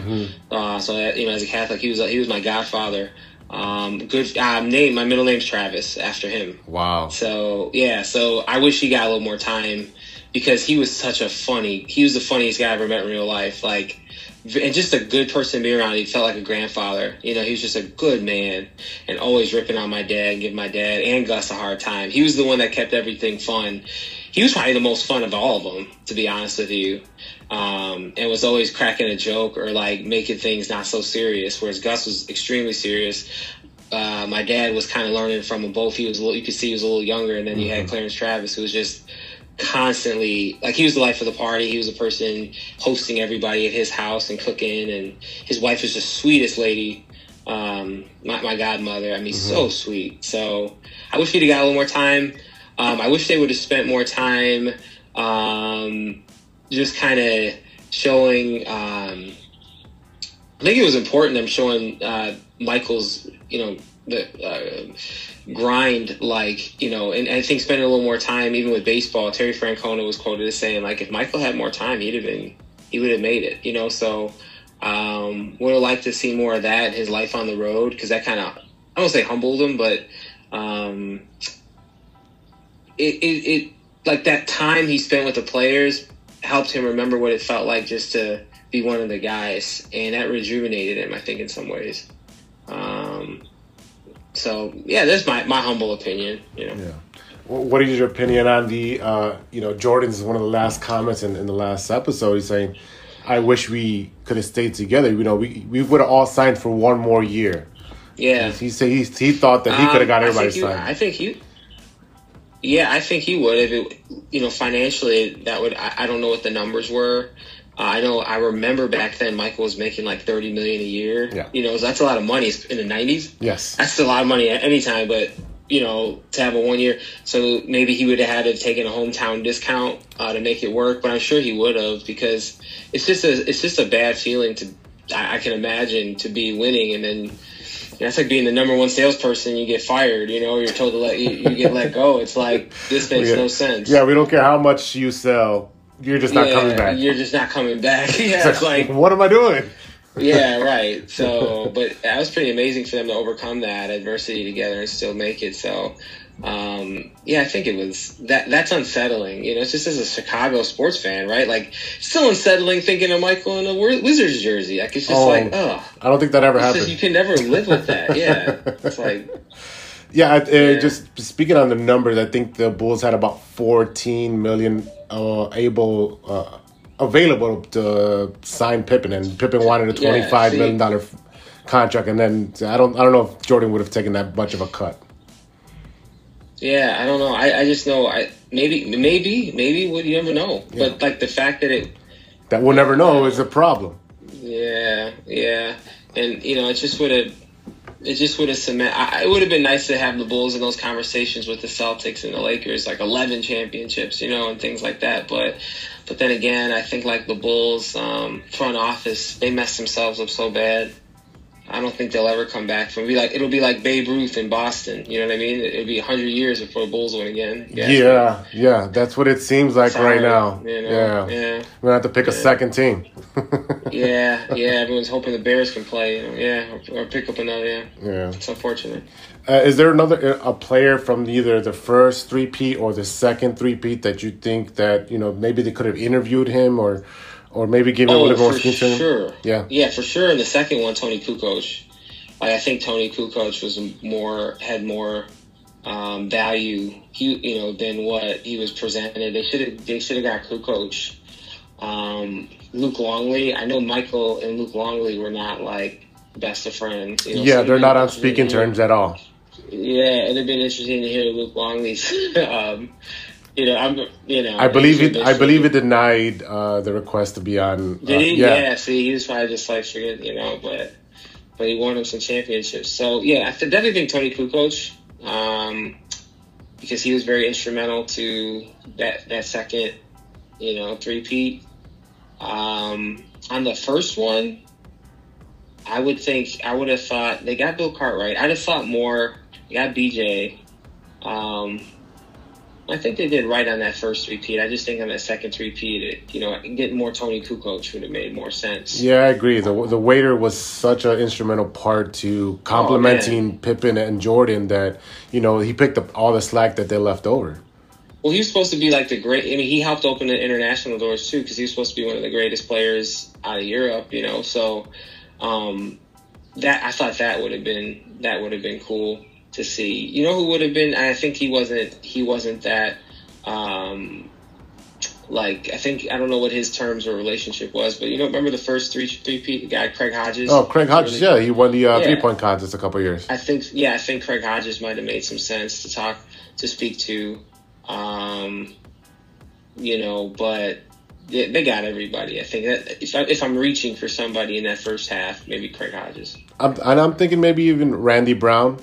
Uh, so that, you know, as a Catholic, he was he was my godfather. Um, good um, name. My middle name's Travis after him. Wow. So yeah, so I wish he got a little more time because he was such a funny. He was the funniest guy I ever met in real life. Like, and just a good person to be around. He felt like a grandfather. You know, he was just a good man and always ripping on my dad and giving my dad and Gus a hard time. He was the one that kept everything fun. He was probably the most fun of all of them, to be honest with you. Um, and was always cracking a joke or like making things not so serious. Whereas Gus was extremely serious. Uh, my dad was kind of learning from them both. He was a little, you could see he was a little younger, and then you had Clarence Travis, who was just constantly like he was the life of the party. He was the person hosting everybody at his house and cooking, and his wife was the sweetest lady. Um, my, my godmother. I mean, so sweet. So I wish he'd have got a little more time. Um, I wish they would have spent more time, um, just kind of showing. Um, I think it was important them showing uh, Michael's, you know, the uh, grind, like you know, and, and I think spending a little more time, even with baseball. Terry Francona was quoted as saying, like, if Michael had more time, he'd have been, he would have made it, you know. So, um, would have liked to see more of that, his life on the road, because that kind of, I don't say humbled him, but um, it, it, it, like that time he spent with the players helped him remember what it felt like just to be one of the guys, and that rejuvenated him, I think, in some ways. Um, so yeah, that's my, my humble opinion. You know. Yeah. What is your opinion on the, uh, you know, Jordan's one of the last comments in, in the last episode. He's saying, I wish we could have stayed together. You know, we, we would have all signed for one more year. Yeah. He said he, he thought that he could have got Um, I everybody you- signed. I think he. Yeah, I think he would if it, you know, financially that would. I, I don't know what the numbers were. I know. I remember back then Michael was making like thirty million a year. Yeah. You know, so that's a lot of money in the nineties. yes. That's a lot of money at any time, but you know, to have a one year, so maybe he would have had to have taken a hometown discount uh, to make it work. But I'm sure he would have because it's just a it's just a bad feeling to I, I can imagine to be winning and then. That's like being the number one salesperson. You get fired. You know, you're told to let you, you get let go. It's like this makes Yeah. no sense. Yeah, we don't care how much you sell. You're just not Yeah, coming back. You're just not coming back. yeah, it's like what am I doing? yeah, right. So, but that was pretty amazing for them to overcome that adversity together and still make it. So, um, yeah, I think it was that. That's unsettling. You know, it's just as a Chicago sports fan, right? Like, still unsettling thinking of Michael in a Wizards jersey. Like, it's just Oh, like, oh, I don't think that ever happened. just, you can never live with that. Yeah, it's like, Yeah, I- uh, Yeah. just speaking on the numbers, I think the Bulls had about 14 million uh, able uh, available to sign Pippen, and Pippen wanted a Yeah, twenty-five see. million dollar contract, and then I don't I don't know if Jordan would have taken that much of a cut. yeah, I don't know. I, I just know. I maybe, maybe, maybe. Would you never know? But like the fact that it That we'll never know is a problem. Yeah, yeah, and you know, it just would have, it just would have cement. I, it would have been nice to have the Bulls in those conversations with the Celtics and the Lakers, like eleven championships, you know, and things like that. But, but then again, I think like the Bulls um, front office, they messed themselves up so bad. I don't think they'll ever come back from. It'll be like it'll be like Babe Ruth in Boston. You know what I mean? It'll be hundred years before the Bulls win again. Yeah, Yeah. yeah, that's what it seems like Sorry, right now. you know, yeah. yeah. we're gonna have to pick a second team. Yeah, yeah. Everyone's hoping the Bears can play. You know, yeah, or, or pick up another. Yeah, yeah. it's unfortunate. Uh, is there another a player from either the first three peat or the second three peat that you think that you know maybe they could have interviewed him or or maybe given a Oh, little more to him? sure. Yeah. Yeah, for sure. And the second one, Toni Kukoc. Like, I think Toni Kukoc was more had more um, value, he, you know, than what he was presented. They should have they should have got Kukoc. Um, Luke Longley. I know Michael and Luke Longley were not like best of friends. You know, Yeah, so they're not on speaking terms at all. Yeah, it'd have been interesting to hear Luke Longley's. um, you know, I'm. You know, I believe it. I believe it denied uh, the request to be on. uh, Did he? yeah. Yeah. See, he was probably just like forget, you know, but but he won him some championships. So yeah, I definitely think Toni Kukoc, um, because he was very instrumental to that that second, you know, three peat. Um, on the first one, I would think I would have thought they got Bill Cartwright. I'd have thought more. They got BJ. Um, I think they did right on that first repeat. I just think on that second repeat, it, you know, getting more Toni Kukoc would have made more sense. Yeah, I agree. The the waiter was such an instrumental part to complementing Pippen and Jordan that you know he picked up all the slack that they left over. Well, he was supposed to be like the great. I mean, he helped open the international doors too because he was supposed to be one of the greatest players out of Europe. You know, so um, that I thought that would have been that would have been cool to see. You know who would have been? I think he wasn't. He wasn't that. Um, like I think I don't know what his terms or relationship was, but you know, remember the first three three P guy, Craig Hodges. Oh, Craig Hodges, Really- yeah, he won the uh, Yeah. three point contest a couple years. I think yeah, I think Craig Hodges might have made some sense to talk to speak to. Um, you know, but they, they got everybody. I think that if I, if I'm reaching for somebody in that first half, maybe Craig Hodges. I'm, and I'm thinking maybe even Randy Brown.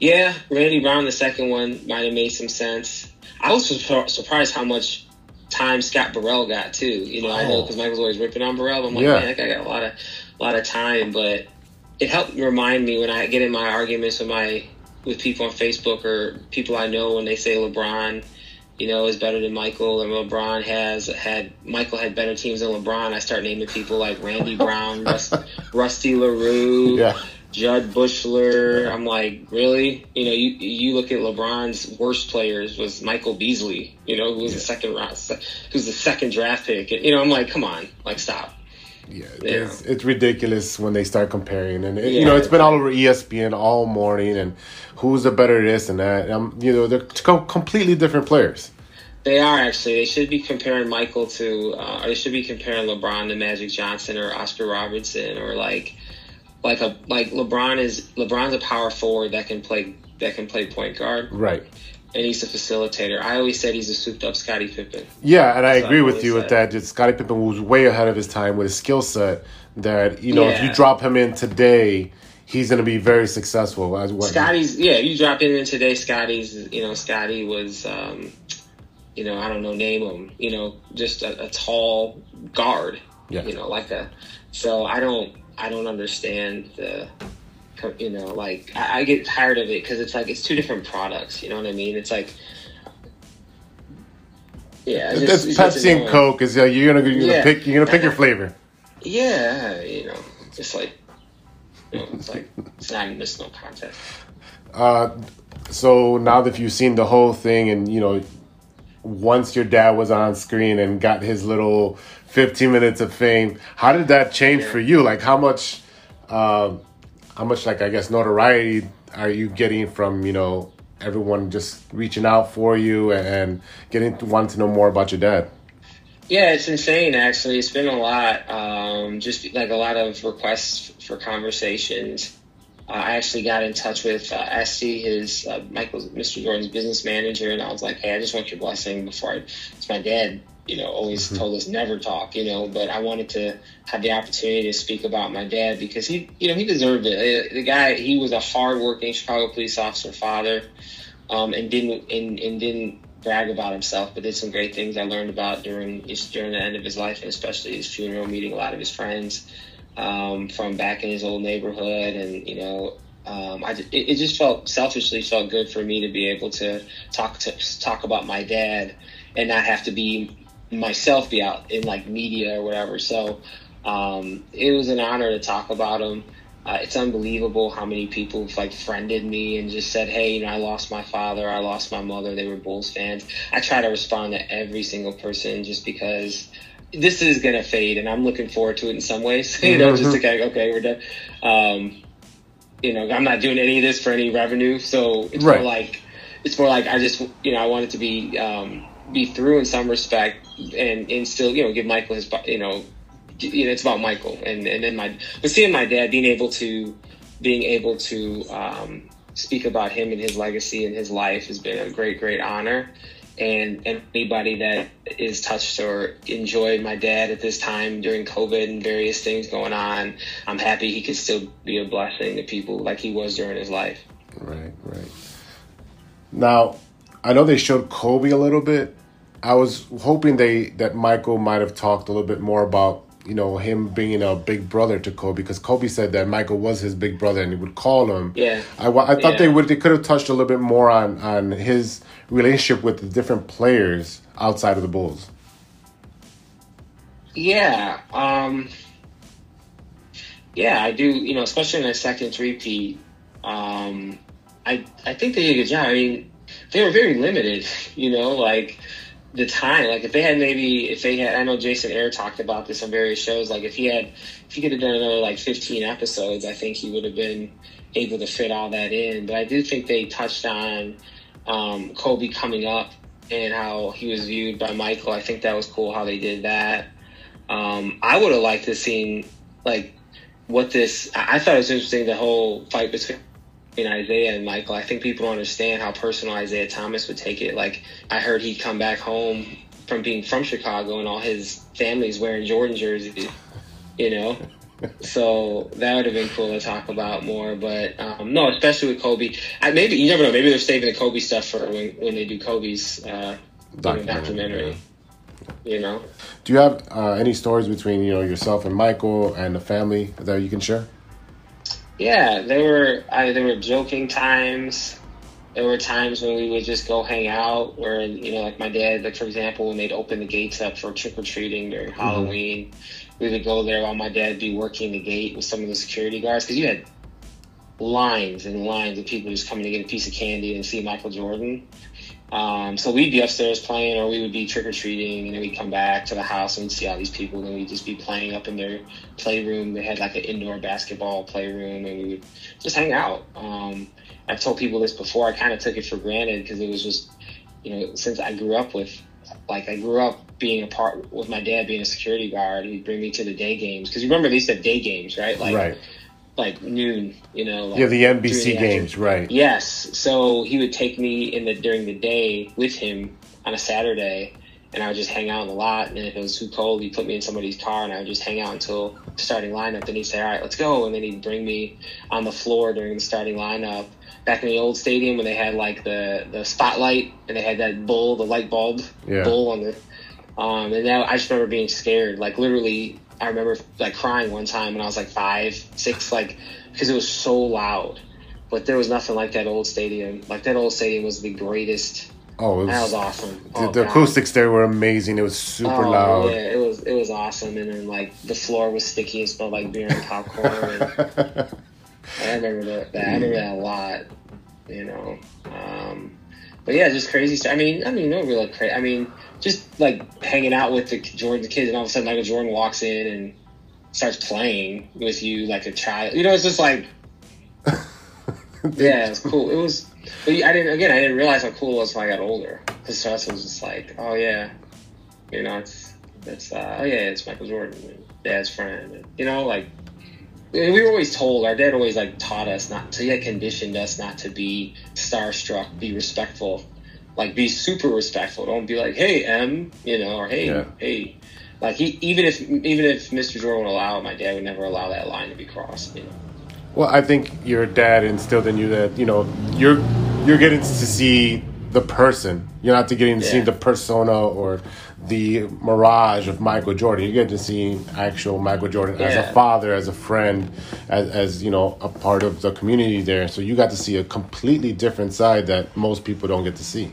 Yeah, Randy Brown, the second one might have made some sense. I was surprised how much time Scott Burrell got too. You know, I know Oh. because Michael's always ripping on Burrell. I'm like, Yeah. man, that guy got a lot of a lot of time, but it helped remind me when I get in my arguments with my with people on Facebook or people I know when they say LeBron, you know, is better than Michael, and LeBron has had Michael had better teams than LeBron. I start naming people like Randy Brown, Rust, Rusty LaRue, Yeah. Jud Buechler. I'm like, really? You know, you you look at LeBron's worst players was Michael Beasley. You know, who was the second round, who's the second draft pick. You know, I'm like, come on, like stop. Yeah, Yeah. It's, it's ridiculous when they start comparing, and it, you know it's been all over ESPN all morning, and who's the better this and that. Um, you know they're co- completely different players. They are actually. They should be comparing Michael to, uh, or they should be comparing LeBron to Magic Johnson or Oscar Robertson or like, like a like LeBron is LeBron's a power forward that can play that can play point guard Right. and he's a facilitator. I always said he's a souped up Scottie Pippen. Yeah, and I That's agree with you with that. Just Scottie Pippen was way ahead of his time with his skill set. That you know, if you drop him in today, he's going to be very successful. As what Scottie's yeah, you drop him in today. Scottie's you know Scottie was um, you know I don't know name him you know just a, a tall guard Yeah. you know like a so I don't I don't understand the you know like I, I get tired of it because it's like it's two different products you know what I mean it's like yeah it's That's just- Pepsi and. Coke. Is uh, you're gonna you're gonna pick you're gonna pick your flavor. yeah you know just like you know, it's like it's not even this no contest. Uh, so now that you've seen the whole thing, and you know, once your dad was on screen and got his little 15 minutes of fame, how did that change for you? Like, how much, um, how much, like I guess, notoriety are you getting from you know everyone just reaching out for you and getting to want to know more about your dad? Yeah, it's insane. Actually, it's been a lot. Um, just like a lot of requests for conversations. Uh, I actually got in touch with uh, Estee, his uh, Michael's Mr. Jordan's business manager, and I was like, "Hey, I just want your blessing before I." It's my dad, you know, always told us never talk, you know, but I wanted to have the opportunity to speak about my dad because he, you know, he deserved it. Uh, The guy, he was a hardworking Chicago police officer, father, um, and didn't and, and didn't brag about himself, but did some great things I learned about during his, during the end of his life, and especially his funeral, meeting a lot of his friends um, from back in his old neighborhood, and you know, um, I it, it just felt selfishly felt good for me to be able to talk to talk about my dad and not have to be myself be out in like media or whatever. So um, it was an honor to talk about him. Uh, it's unbelievable how many people have like friended me and just said, "Hey, you know, I lost my father, I lost my mother. They were Bulls fans." I try to respond to every single person just because this is gonna fade, and I'm looking forward to it in some ways. you know, just to kind of okay, we're done. Um, you know, I'm not doing any of this for any revenue, so it's Right. more like it's more like I just you know I want it to be um, be through in some respect, and and still you know give Michael his you know you know, it's about Michael and and then my but seeing my dad being able to being able to um, speak about him and his legacy and his life has been a great great honor and anybody that is touched or enjoyed my dad at this time during COVID and various things going on I'm happy he could still be a blessing to people like he was during his life Right, right. Now, I know they showed Kobe a little bit I was hoping they that Michael might have talked a little bit more about you know him being a big brother to Kobe because Kobe said that Michael was his big brother and he would call him. Yeah. I, I thought Yeah. they would they could have touched a little bit more on on his relationship with the different players outside of the Bulls. Yeah. Um, yeah, I do. You know, especially in that second three-peat, um, I I think they did a good job. I mean, they were very limited. You know, like the time. Like if they had maybe if they had, I know Jason Hehir talked about this on various shows. Like if he had, if he could have done another like 15 episodes, I think he would have been able to fit all that in. But I do think they touched on um, Kobe coming up and how he was viewed by Michael. I think that was cool how they did that. Um, I would have liked to seen like what this. I thought it was interesting the whole fight between Isaiah and Michael. I think people don't understand how personal Isaiah Thomas would take it. Like I heard he'd come back home from being from Chicago and all his family's wearing Jordan jerseys. You know. So that would have been cool to talk about more, but um, no, especially with Kobe. I, maybe you never know. Maybe they're saving the Kobe stuff for when, when they do Kobe's uh, Documentary, documentary. You know. Do you have uh, any stories between you know yourself and Michael and the family that you can share? Yeah, there were I, there were joking times. There were times when we would just go hang out, where you know, like my dad, like for example, when they'd open the gates up for trick or treating during mm-hmm. Halloween, we would go there while my dad would be working the gate with some of the security guards because you had lines and lines of people just coming to get a piece of candy and see Michael Jordan. Um, so we'd be upstairs playing, or we would be trick or treating, and then we'd come back to the house and we'd see all these people, and we'd just be playing up in their playroom. They had like an indoor basketball playroom, and we would just hang out. Um, I've told people this before. I kind of took it for granted because it was just, you know, since I grew up with, like, I grew up being a part with my dad being a security guard. He'd bring me to the day games because you remember they have day games, right? Like, right. Like noon, you know. Like Yeah, the NBC the games, right? Yes. So he would take me in the during the day with him on a Saturday, and I would just hang out in the lot. And if it was too cold, he'd put me in somebody's car, and I would just hang out until the starting lineup. Then he'd say, "All right, let's go," and then he'd bring me on the floor during the starting lineup. Back in the old stadium when they had like the the spotlight and they had that bull, the light bulb Yeah. bull on the. Um, and now I just remember being scared. Like literally, I remember like crying one time when I was like five, six, like because it was so loud. But there was nothing like that old stadium. Like that old stadium was the greatest. Oh, it was, That was awesome. The, Oh, the acoustics there were amazing. It was super Oh, loud. Yeah, it was it was awesome. And then like the floor was sticky and smelled like beer and popcorn. and I remember that. that. I remember that a lot. You know. Um, but yeah, just crazy stuff. I mean, I mean, no real crazy. I mean, just like hanging out with the Jordan kids, and all of a sudden Michael Jordan walks in and starts playing with you like a child. You know, it's just like, yeah, it's cool. It was, but I didn't. Again, I didn't realize how cool it was when I got older. Because to us, it was just like, oh yeah, you know, it's it's uh, oh yeah, it's Michael Jordan, and dad's friend. And, you know, like and we were always told. Our dad always like taught us not to. He had conditioned us not to be starstruck, be respectful, like be super respectful. Don't be like, hey M, you know, or hey Yeah. hey. Like he, even if even if Mr. Jordan would allow it, my dad would never allow that line to be crossed. You know. Well, I think your dad instilled in you that you know you're you're getting to see the person. You're not getting to see the persona or the mirage of Michael Jordan. You get to see actual Michael Jordan as a father, as a friend, as as you know a part of the community there. So you got to see a completely different side that most people don't get to see.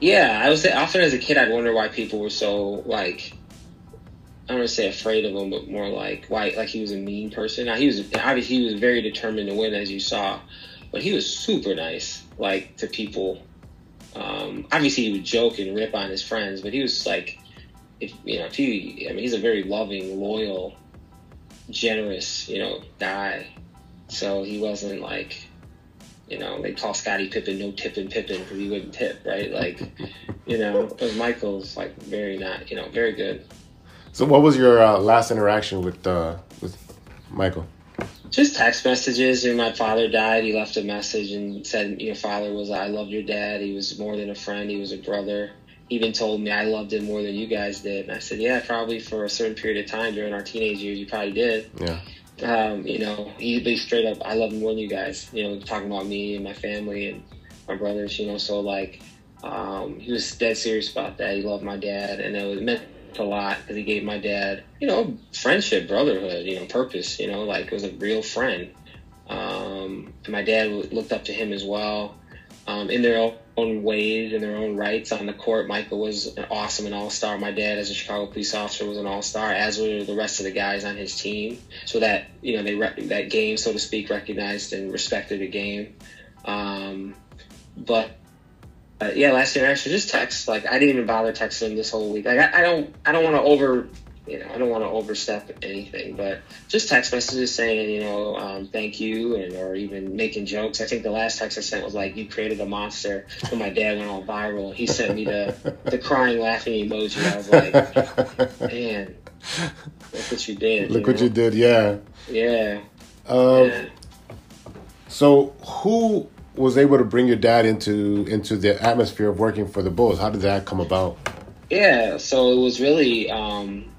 Yeah, I was often as a kid, I'd wonder why people were so like. I don't want to say afraid of him, but more like why, like he was a mean person. Now he was obviously he was very determined to win, as you saw, but he was super nice, like to people. Um, obviously, he would joke and rip on his friends, but he was like, if you know, if he, I mean, he's a very loving, loyal, generous, you know, guy. So he wasn't like, you know, they call Scottie Pippen no tipping Pippen because he wouldn't tip, right? Like, you know, because Michael's like very not, you know, very good. So, what was your uh, last interaction with uh, with Michael? Just text messages. When my father died, he left a message and said, "Your father was I loved your dad. He was more than a friend. He was a brother." He even told me I loved him more than you guys did. And I said, "Yeah, probably for a certain period of time during our teenage years, you probably did." Yeah. Um, you know, he be straight up, I love more than you guys. You know, talking about me and my family and my brothers. You know, so like, Um, he was dead serious about that. He loved my dad, and it was meant a lot because he gave my dad, you know, friendship, brotherhood, you know, purpose. You know, like it was a real friend. Um, and my dad looked up to him as well. Um, in their own ways, and their own rights on the court, Michael was an awesome and all star. My dad, as a Chicago police officer, was an all star, as were the rest of the guys on his team. So that you know, they re- that game, so to speak, recognized and respected the game. Um, but uh, yeah, last year I actually just text. Like I didn't even bother texting him this whole week. Like I, I don't, I don't want to over, you know, I don't want to overstep anything, but just text messages saying, you know, um, thank you, and or even making jokes. I think the last text I sent was like, "You created a monster." When my dad went all viral, he sent me the the crying laughing emoji. I was like, man, look what you did. Look you what know? you did. Yeah. Yeah. Um, yeah. So who was able to bring your dad into into the atmosphere of working for the Bulls? How did that come about? Yeah, so it was really um,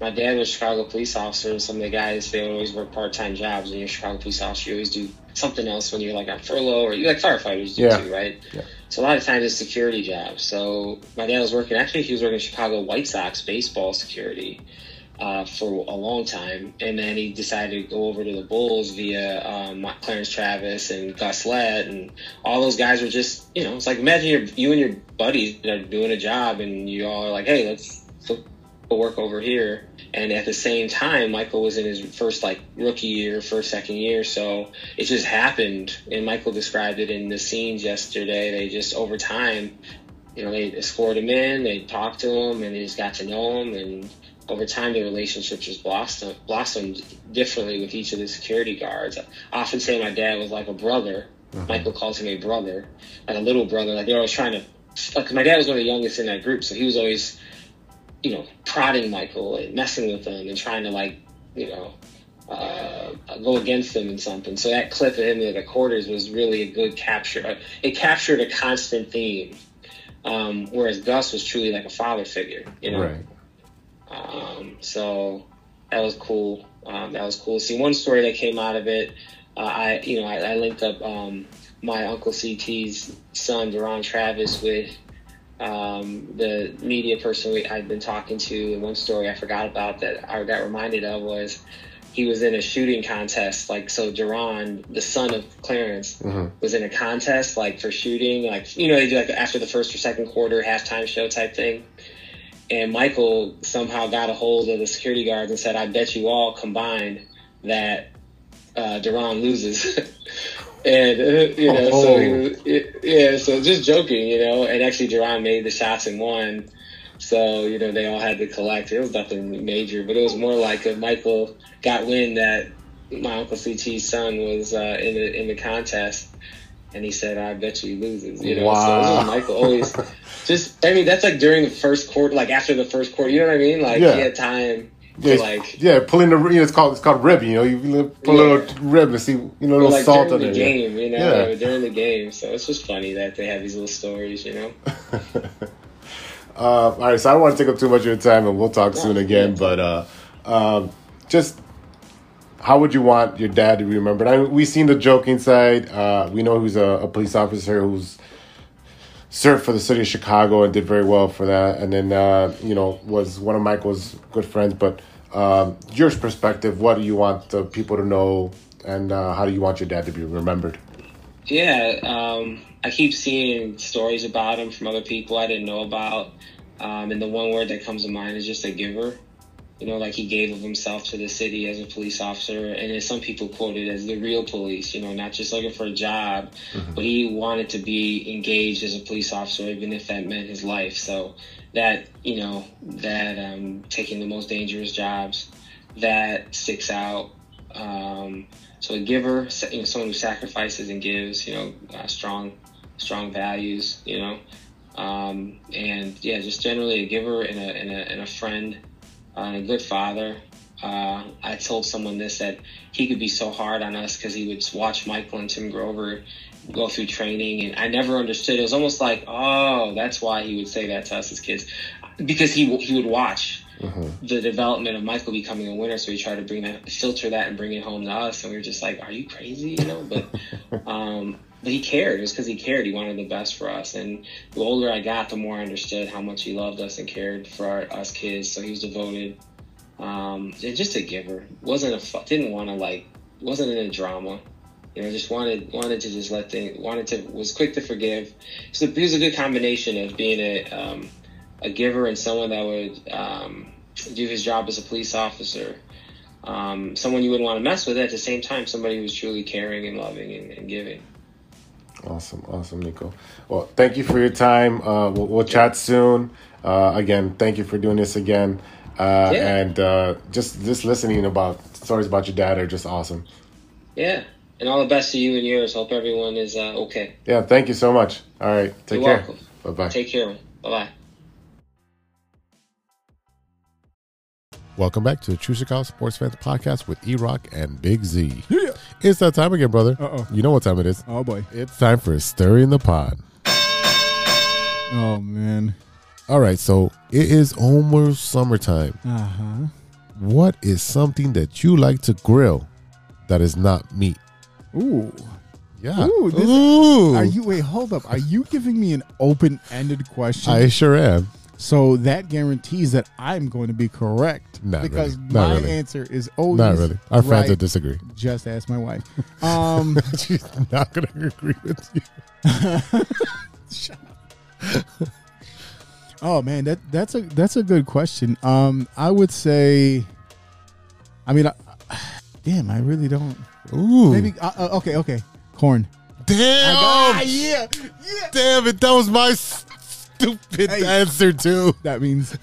my dad was a Chicago police officer, and some of the guys they always work part time jobs. When you're a Chicago police officer, you always do something else when you're like on furlough or you like firefighters do Yeah. too, right? Yeah. So a lot of times it's security jobs. So my dad was working actually he was working Chicago White Sox baseball security uh, for a long time, and then he decided to go over to the Bulls via um, Clarence Travis and Gus Lett, and all those guys were just you know it's like imagine you're, you and your buddies are doing a job, and you all are like, hey, let's go work over here. And at the same time, Michael was in his first like rookie year, first second year, so it just happened. And Michael described it in the scenes yesterday. They just over time, you know, they escorted him in, they talked to him, and they just got to know him. And over time, the relationship just blossomed, blossomed differently with each of the security guards. I often say my dad was like a brother. Uh-huh. Michael calls him a brother, like a little brother. Like they're always trying to. Like my dad was one of the youngest in that group, so he was always you know, prodding Michael and messing with him and trying to like, you know, uh, go against him in something. So that clip of him in the quarters was really a good capture. Uh, It captured a constant theme, um, whereas Gus was truly like a father figure, you know. Right. Um, so that was cool. Um, that was cool. See, one story that came out of it, uh, I you know I, I linked up um, my uncle CT's son, Deron Travis, with um, the media person we, I'd been talking to. And one story I forgot about that I got reminded of was he was in a shooting contest. Like so, Deron, the son of Clarence, was in a contest like for shooting. Like you know they do like after the first or second quarter halftime show type thing and Michael somehow got a hold of the security guards and said, "I bet you all combined that uh, Duran loses." and uh, you know, so he was, it, yeah, so just joking, you know. And actually, Duran made the shots and won. So you know, they all had to collect. It was nothing major, but it was more like if Michael got wind that my uncle CT's son was uh, in the in the contest. And he said, "I bet you he loses." You know, so Wow. was Michael always just. I mean, that's like during the first quarter, like after the first quarter. You know what I mean? Like Yeah. he had time Yeah, like, yeah, pulling the you know, it's called it's called rib. You know, you put a little rib and see you know a little like salt on the it. game. You know, Yeah. during the game. So it's just funny that they have these little stories. You know. Uh, all right, so I don't want to take up too much of your time, and we'll talk soon Yeah. again. But uh, um, just how would you want your dad to be remembered? I mean, we've seen the joking side. Uh, we know he's a, a police officer who's served for the city of Chicago and did very well for that, and then uh, you know was one of Michael's good friends. But um, your perspective, what do you want the people to know, and uh, how do you want your dad to be remembered? Yeah, um, I keep seeing stories about him from other people I didn't know about. Um, and the one word that comes to mind is just a giver. You know, like he gave of himself to the city as a police officer. And then some people quote it as the real police, you know, not just looking for a job, but he wanted to be engaged as a police officer, even if that meant his life. So that, you know, that um, taking the most dangerous jobs, that sticks out. Um, so a giver, you know, someone who sacrifices and gives, you know, uh, strong, strong values, you know, um, and yeah, just generally a giver and a and a, and a friend, and a good father. Uh, I told someone this that he could be so hard on us because he would watch Michael and Tim Grover go through training, and I never understood. It was almost like, oh, that's why he would say that to us as kids, because he he would watch the development of Michael becoming a winner. So he tried to bring that, filter that, and bring it home to us. And we were just like, "Are you crazy?" You know. But um, but he cared. It was because he cared. He wanted the best for us. And the older I got, the more I understood how much he loved us and cared for our, us kids. So he was devoted. Um, and just a giver. wasn't a didn't want to like wasn't in a drama. You know, just wanted wanted to just let things wanted to was quick to forgive. So he was a good combination of being a um, a giver and someone that would um, do his job as a police officer. Um, someone you wouldn't want to mess with at the same time. Somebody who was truly caring and loving and, and giving. Awesome, awesome, Nico. Well, thank you for your time. Uh, we'll, we'll chat soon. Uh, again, thank you for doing this again. Uh, Yeah. And uh, just just listening about stories about your dad are just awesome. Yeah. And all the best to you and yours. Hope everyone is uh, okay. Yeah, thank you so much. All right, take You're care. welcome. Bye bye. Take care. Bye bye. Welcome back to the True Chicago Sports Fans Podcast with E Rock and Big Z. It's that time again, brother. Uh-oh. You know what time it is. Oh boy. It's time for Stirring in the Pod. Oh man. All right, so it is almost summertime. Uh huh. What is something that you like to grill that is not meat? Ooh. Yeah. Ooh, this- Ooh. Are you wait? Hold up. Are you giving me an open-ended question? I sure am. So that guarantees that I'm going to be correct. Not because really. Not my really. answer is always Not really. Our friends right. would disagree. Just ask my wife. Um, She's not going to agree with you. oh man, that that's a that's a good question. Um, I would say, I mean, I, damn, I really don't. Ooh. Maybe uh, uh, okay, okay, corn. Damn. Ah, yeah, yeah. Damn it. That was my stupid Hey. answer, too. That means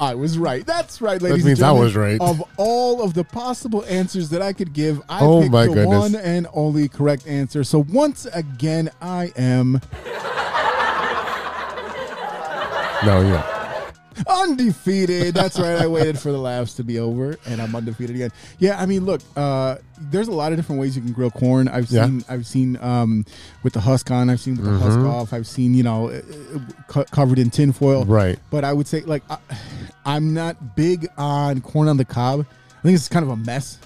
I was right. That's right, ladies. That means I was right. Of all of the possible answers that I could give, I Oh, picked the goodness. one and only correct answer. So once again, I am No, yeah. Undefeated. That's right. I waited for the laughs to be over, and I'm undefeated again. Yeah, I mean, look, uh, there's a lot of different ways you can grill corn. I've Yeah. seen, I've seen um, with the husk on. I've seen with the husk Mhm. off. I've seen, you know, uh, uh, co- covered in tinfoil. Right. But I would say, like, I, I'm not big on corn on the cob. I think it's kind of a mess.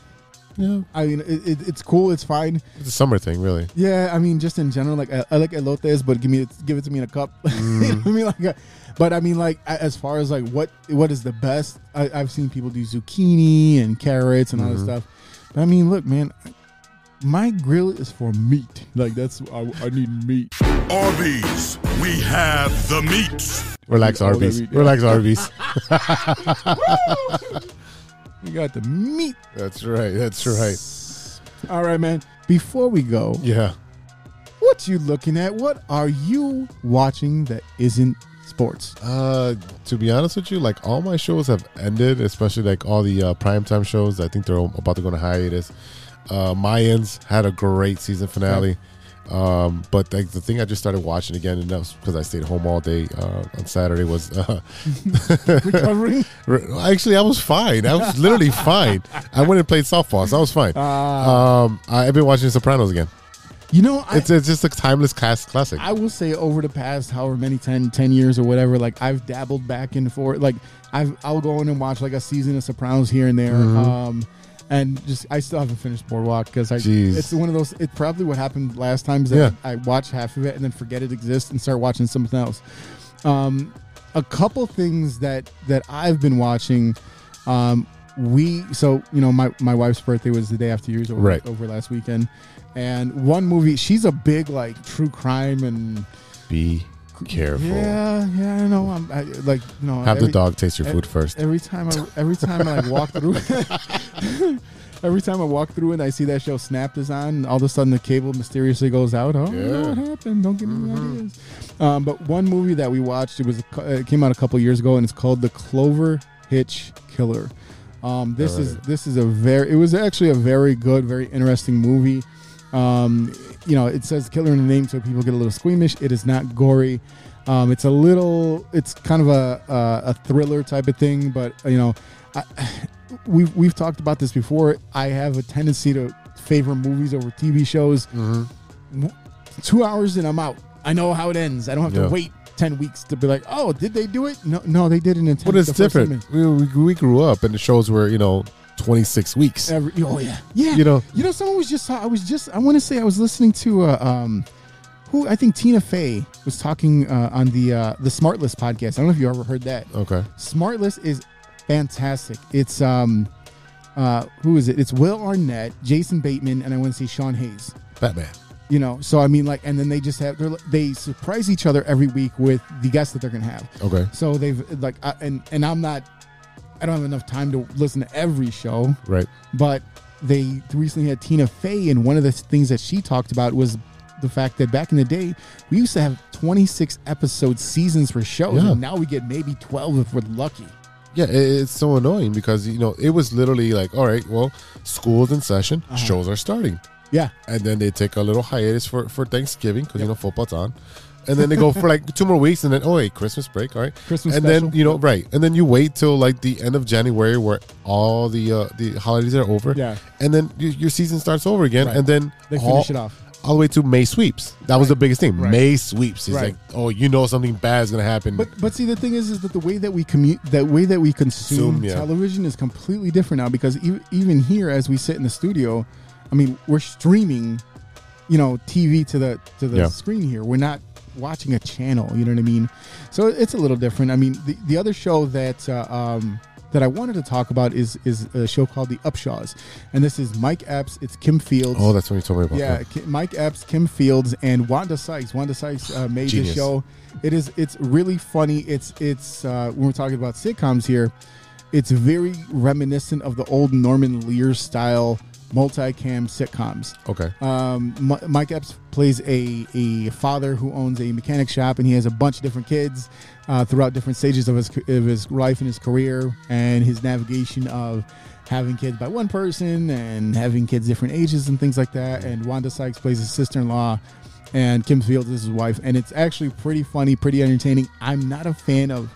Yeah. I mean, it, it, it's cool. It's fine. It's a summer thing, really. Yeah, I mean, just in general, like I, I like elotes, but give me give it to me in a cup. you know I mean, like, uh, but I mean, like as far as like what what is the best? I, I've seen people do zucchini and carrots and all this mm-hmm. stuff. But I mean, look, man, my grill is for meat. Like that's I, I need meat. Arby's, we have the meat. Relax, Oh, Arby's. there we go. Relax, Arby's. We got the meat. That's right. That's right. All right, man. Before we go, Yeah. what you looking at? What are you watching that isn't sports? Uh, to be honest with you, like all my shows have ended, especially like all the uh, primetime shows. I think they're about to go on hiatus. Uh, Mayans had a great season finale. Um, but like the thing I just started watching again, and that was because I stayed home all day uh, on Saturday. Was uh, Recovering? Actually, I was fine. I was literally fine. I went and played softball, so I was fine. Ah. um, I've been watching Sopranos again. You know, I, It's it's just a timeless cast classic. I will say over the past however many 10, 10 years or whatever, like I've dabbled back and forth. Like I've I'll go in and watch like a season of Sopranos here and there. Mhm. Um, and just I still haven't finished Boardwalk because I Jeez. it's one of those. It probably what happened last time is that Yeah. I watch half of it and then forget it exists and start watching something else. Um, a couple things that that I've been watching. Um, we so you know my my wife's birthday was the day after yours over, Right. over last weekend, and one movie she's a big like true crime and Be careful. yeah yeah I know I'm I, like you know Have the dog taste your food first. Every time I every time I like walk through. Every time I walk through and I see that show Snapped is on, all of a sudden the cable mysteriously goes out. Oh, Yeah. what happened? Don't give me ideas. Um, but one movie that we watched, it was a it came out a couple years ago, and it's called The Clover Hitch Killer. Um, this Never is this is a very it was actually a very good, very interesting movie. Um, you know, it says killer in the name, so people get a little squeamish. It is not gory. Um, it's a little, it's kind of a a, a thriller type of thing, but you know, I, we've we've talked about this before. I have a tendency to favor movies over TV shows. W- Two hours and I'm out. I know how it ends. I don't have Yeah. to wait ten weeks to be like, oh, did they do it? No, no, they didn't. In 10, But it's the first 10 different. We, we, we grew up and the shows were, you know, 26 weeks. Every, oh yeah, yeah. You know- you know. Someone was just. I was just. I want to say I was listening to a um who I think Tina Fey was talking uh, on the uh, the Smartless podcast. I don't know if you ever heard that. Okay. Smartless is fantastic. It's um, uh, who is it? It's Will Arnett, Jason Bateman, and I want to say Sean Hayes. Batman. You know, so I mean, like, and then they just have they're, they surprise each other every week with the guests that they're gonna have. Okay. So they've like, I, and and I'm not, I don't have enough time to listen to every show, Right. but they recently had Tina Fey, and one of the things that she talked about was the fact that back in the day we used to have 26 episode seasons for shows, Yeah. and now we get maybe 12 if we're lucky. Yeah, it, it's so annoying because you know it was literally like, all right, well, school's in session, Uh-huh. shows are starting, Yeah, and then they take a little hiatus for for Thanksgiving because you know football's on, and then they go for like two more weeks, and then oh wait, Christmas break, all right, Christmas and special. then you know right, and then you wait till like the end of January where all the uh, the holidays are over, Yeah. and then your, your season starts over again, Right. and then They all, finish it off. all the way to May sweeps. That was the biggest thing. Right. May sweeps. It's Right. like, oh, you know something bad is gonna happen. But but see the thing is is that the way that we commute that way that we consume Consume, yeah. television is completely different now because e- even here as we sit in the studio, I mean we're streaming, you know, TV to the to the Yeah. screen here. We're not watching a channel. You know what I mean? So it's a little different. I mean the the other show that uh, um that I wanted to talk about is is a show called The Upshaws, and this is Mike Epps. It's Kim Fields. oh, that's what you told me about. Yeah, Ki- Mike Epps, Kim Fields, and Wanda Sykes. Wanda Sykes uh, made the show. It is. It's really funny. It's. It's. Uh, when we're talking about sitcoms here, it's very reminiscent of the old Norman Lear style multicam sitcoms. Okay. Um, M- Mike Epps plays a a father who owns a mechanic shop, and he has a bunch of different kids uh, throughout different stages of his of his life and his career, and his navigation of having kids by one person and having kids different ages and things like that. And Wanda Sykes plays his sister in law, and Kim Fields is his wife, and it's actually pretty funny, pretty entertaining. I'm not a fan of.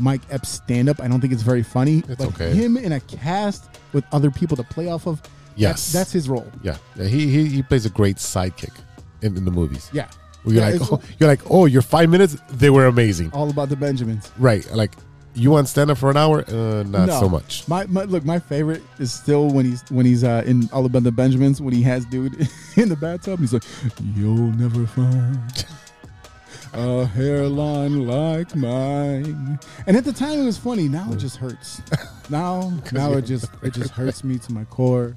Mike Epps stand up. I don't think it's very funny. It's but okay. him in a cast with other people to play off of, Yes. that's, that's his role. Yeah, yeah he, he he plays a great sidekick in, in the movies. Yeah. Where you're Yeah, like, oh, you're like, oh, your five minutes, they were amazing. all about the Benjamins. Right, like you want stand up for an hour? Uh, not No. so much. My, my look, my favorite is still when he's when he's uh, in All About the Benjamins when he has dude in the bathtub. He's like, "You'll never find a hairline like mine." And at the time, it was funny. Now it just hurts. Now, now it just it just hurts me to my core.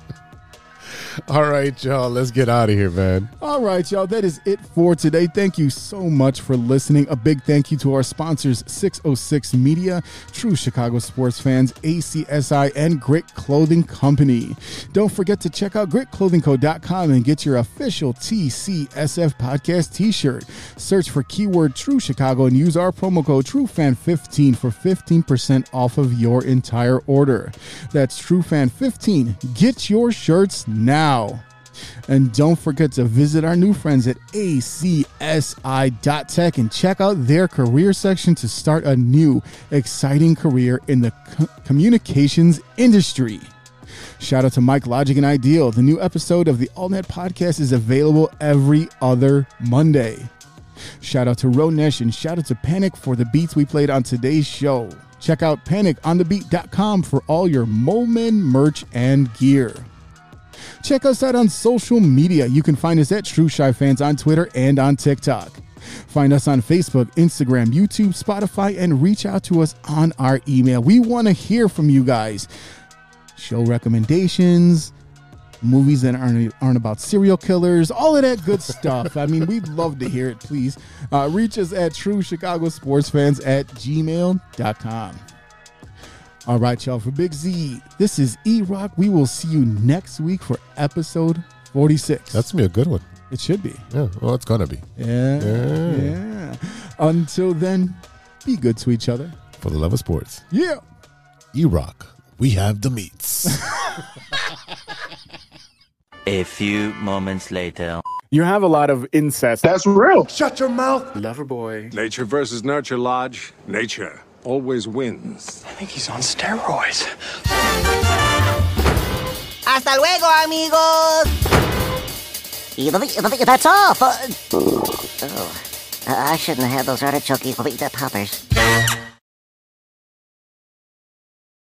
All right, y'all, let's get out of here, man. All right, y'all. That is it for today. Thank you so much for listening. A big thank you to our sponsors 606 Media, True Chicago Sports Fans, ACSI, and Grit Clothing Company. Don't forget to check out gritclothingco.com and get your official TCSF podcast t shirt. Search for keyword True Chicago and use our promo code TrueFan15 for 15% off of your entire order. That's TrueFan15. Get your shirts now. And don't forget to visit our new friends at acsi.tech and check out their career section to start a new, exciting career in the co- communications industry. Shout out to Mike Logic and Ideal. The new episode of the AllNet podcast is available every other Monday. Shout out to Ronesh and shout out to Panic for the beats we played on today's show. Check out paniconthebeat.com for all your Moleman merch and gear. Check us out on social media. You can find us at TrueChiFans on Twitter and on TikTok. Find us on Facebook, Instagram, YouTube, Spotify, and reach out to us on our email. We want to hear from you guys. Show recommendations, movies that aren't, aren't about serial killers, all of that good stuff. I mean, we'd love to hear it, please. Uh, reach us at True Chicago Sports Fans at gmail.com. All right, y'all. For Big Z, this is E Rock. We will see you next week for episode 46. That's gonna be a good one. it should be. Yeah, well, it's gonna be Yeah. Yeah. Yeah. Until then, be good to each other. for the love of sports. Yeah. E Rock, we have the meats. A few moments later. You have a lot of incest. That's real. Shut your mouth. Lover boy. Nature versus nurture, Lodge. Nature always wins. I think he's on steroids. Hasta luego, amigos. That's all. For... Oh, I shouldn't have had those artichoke poppers.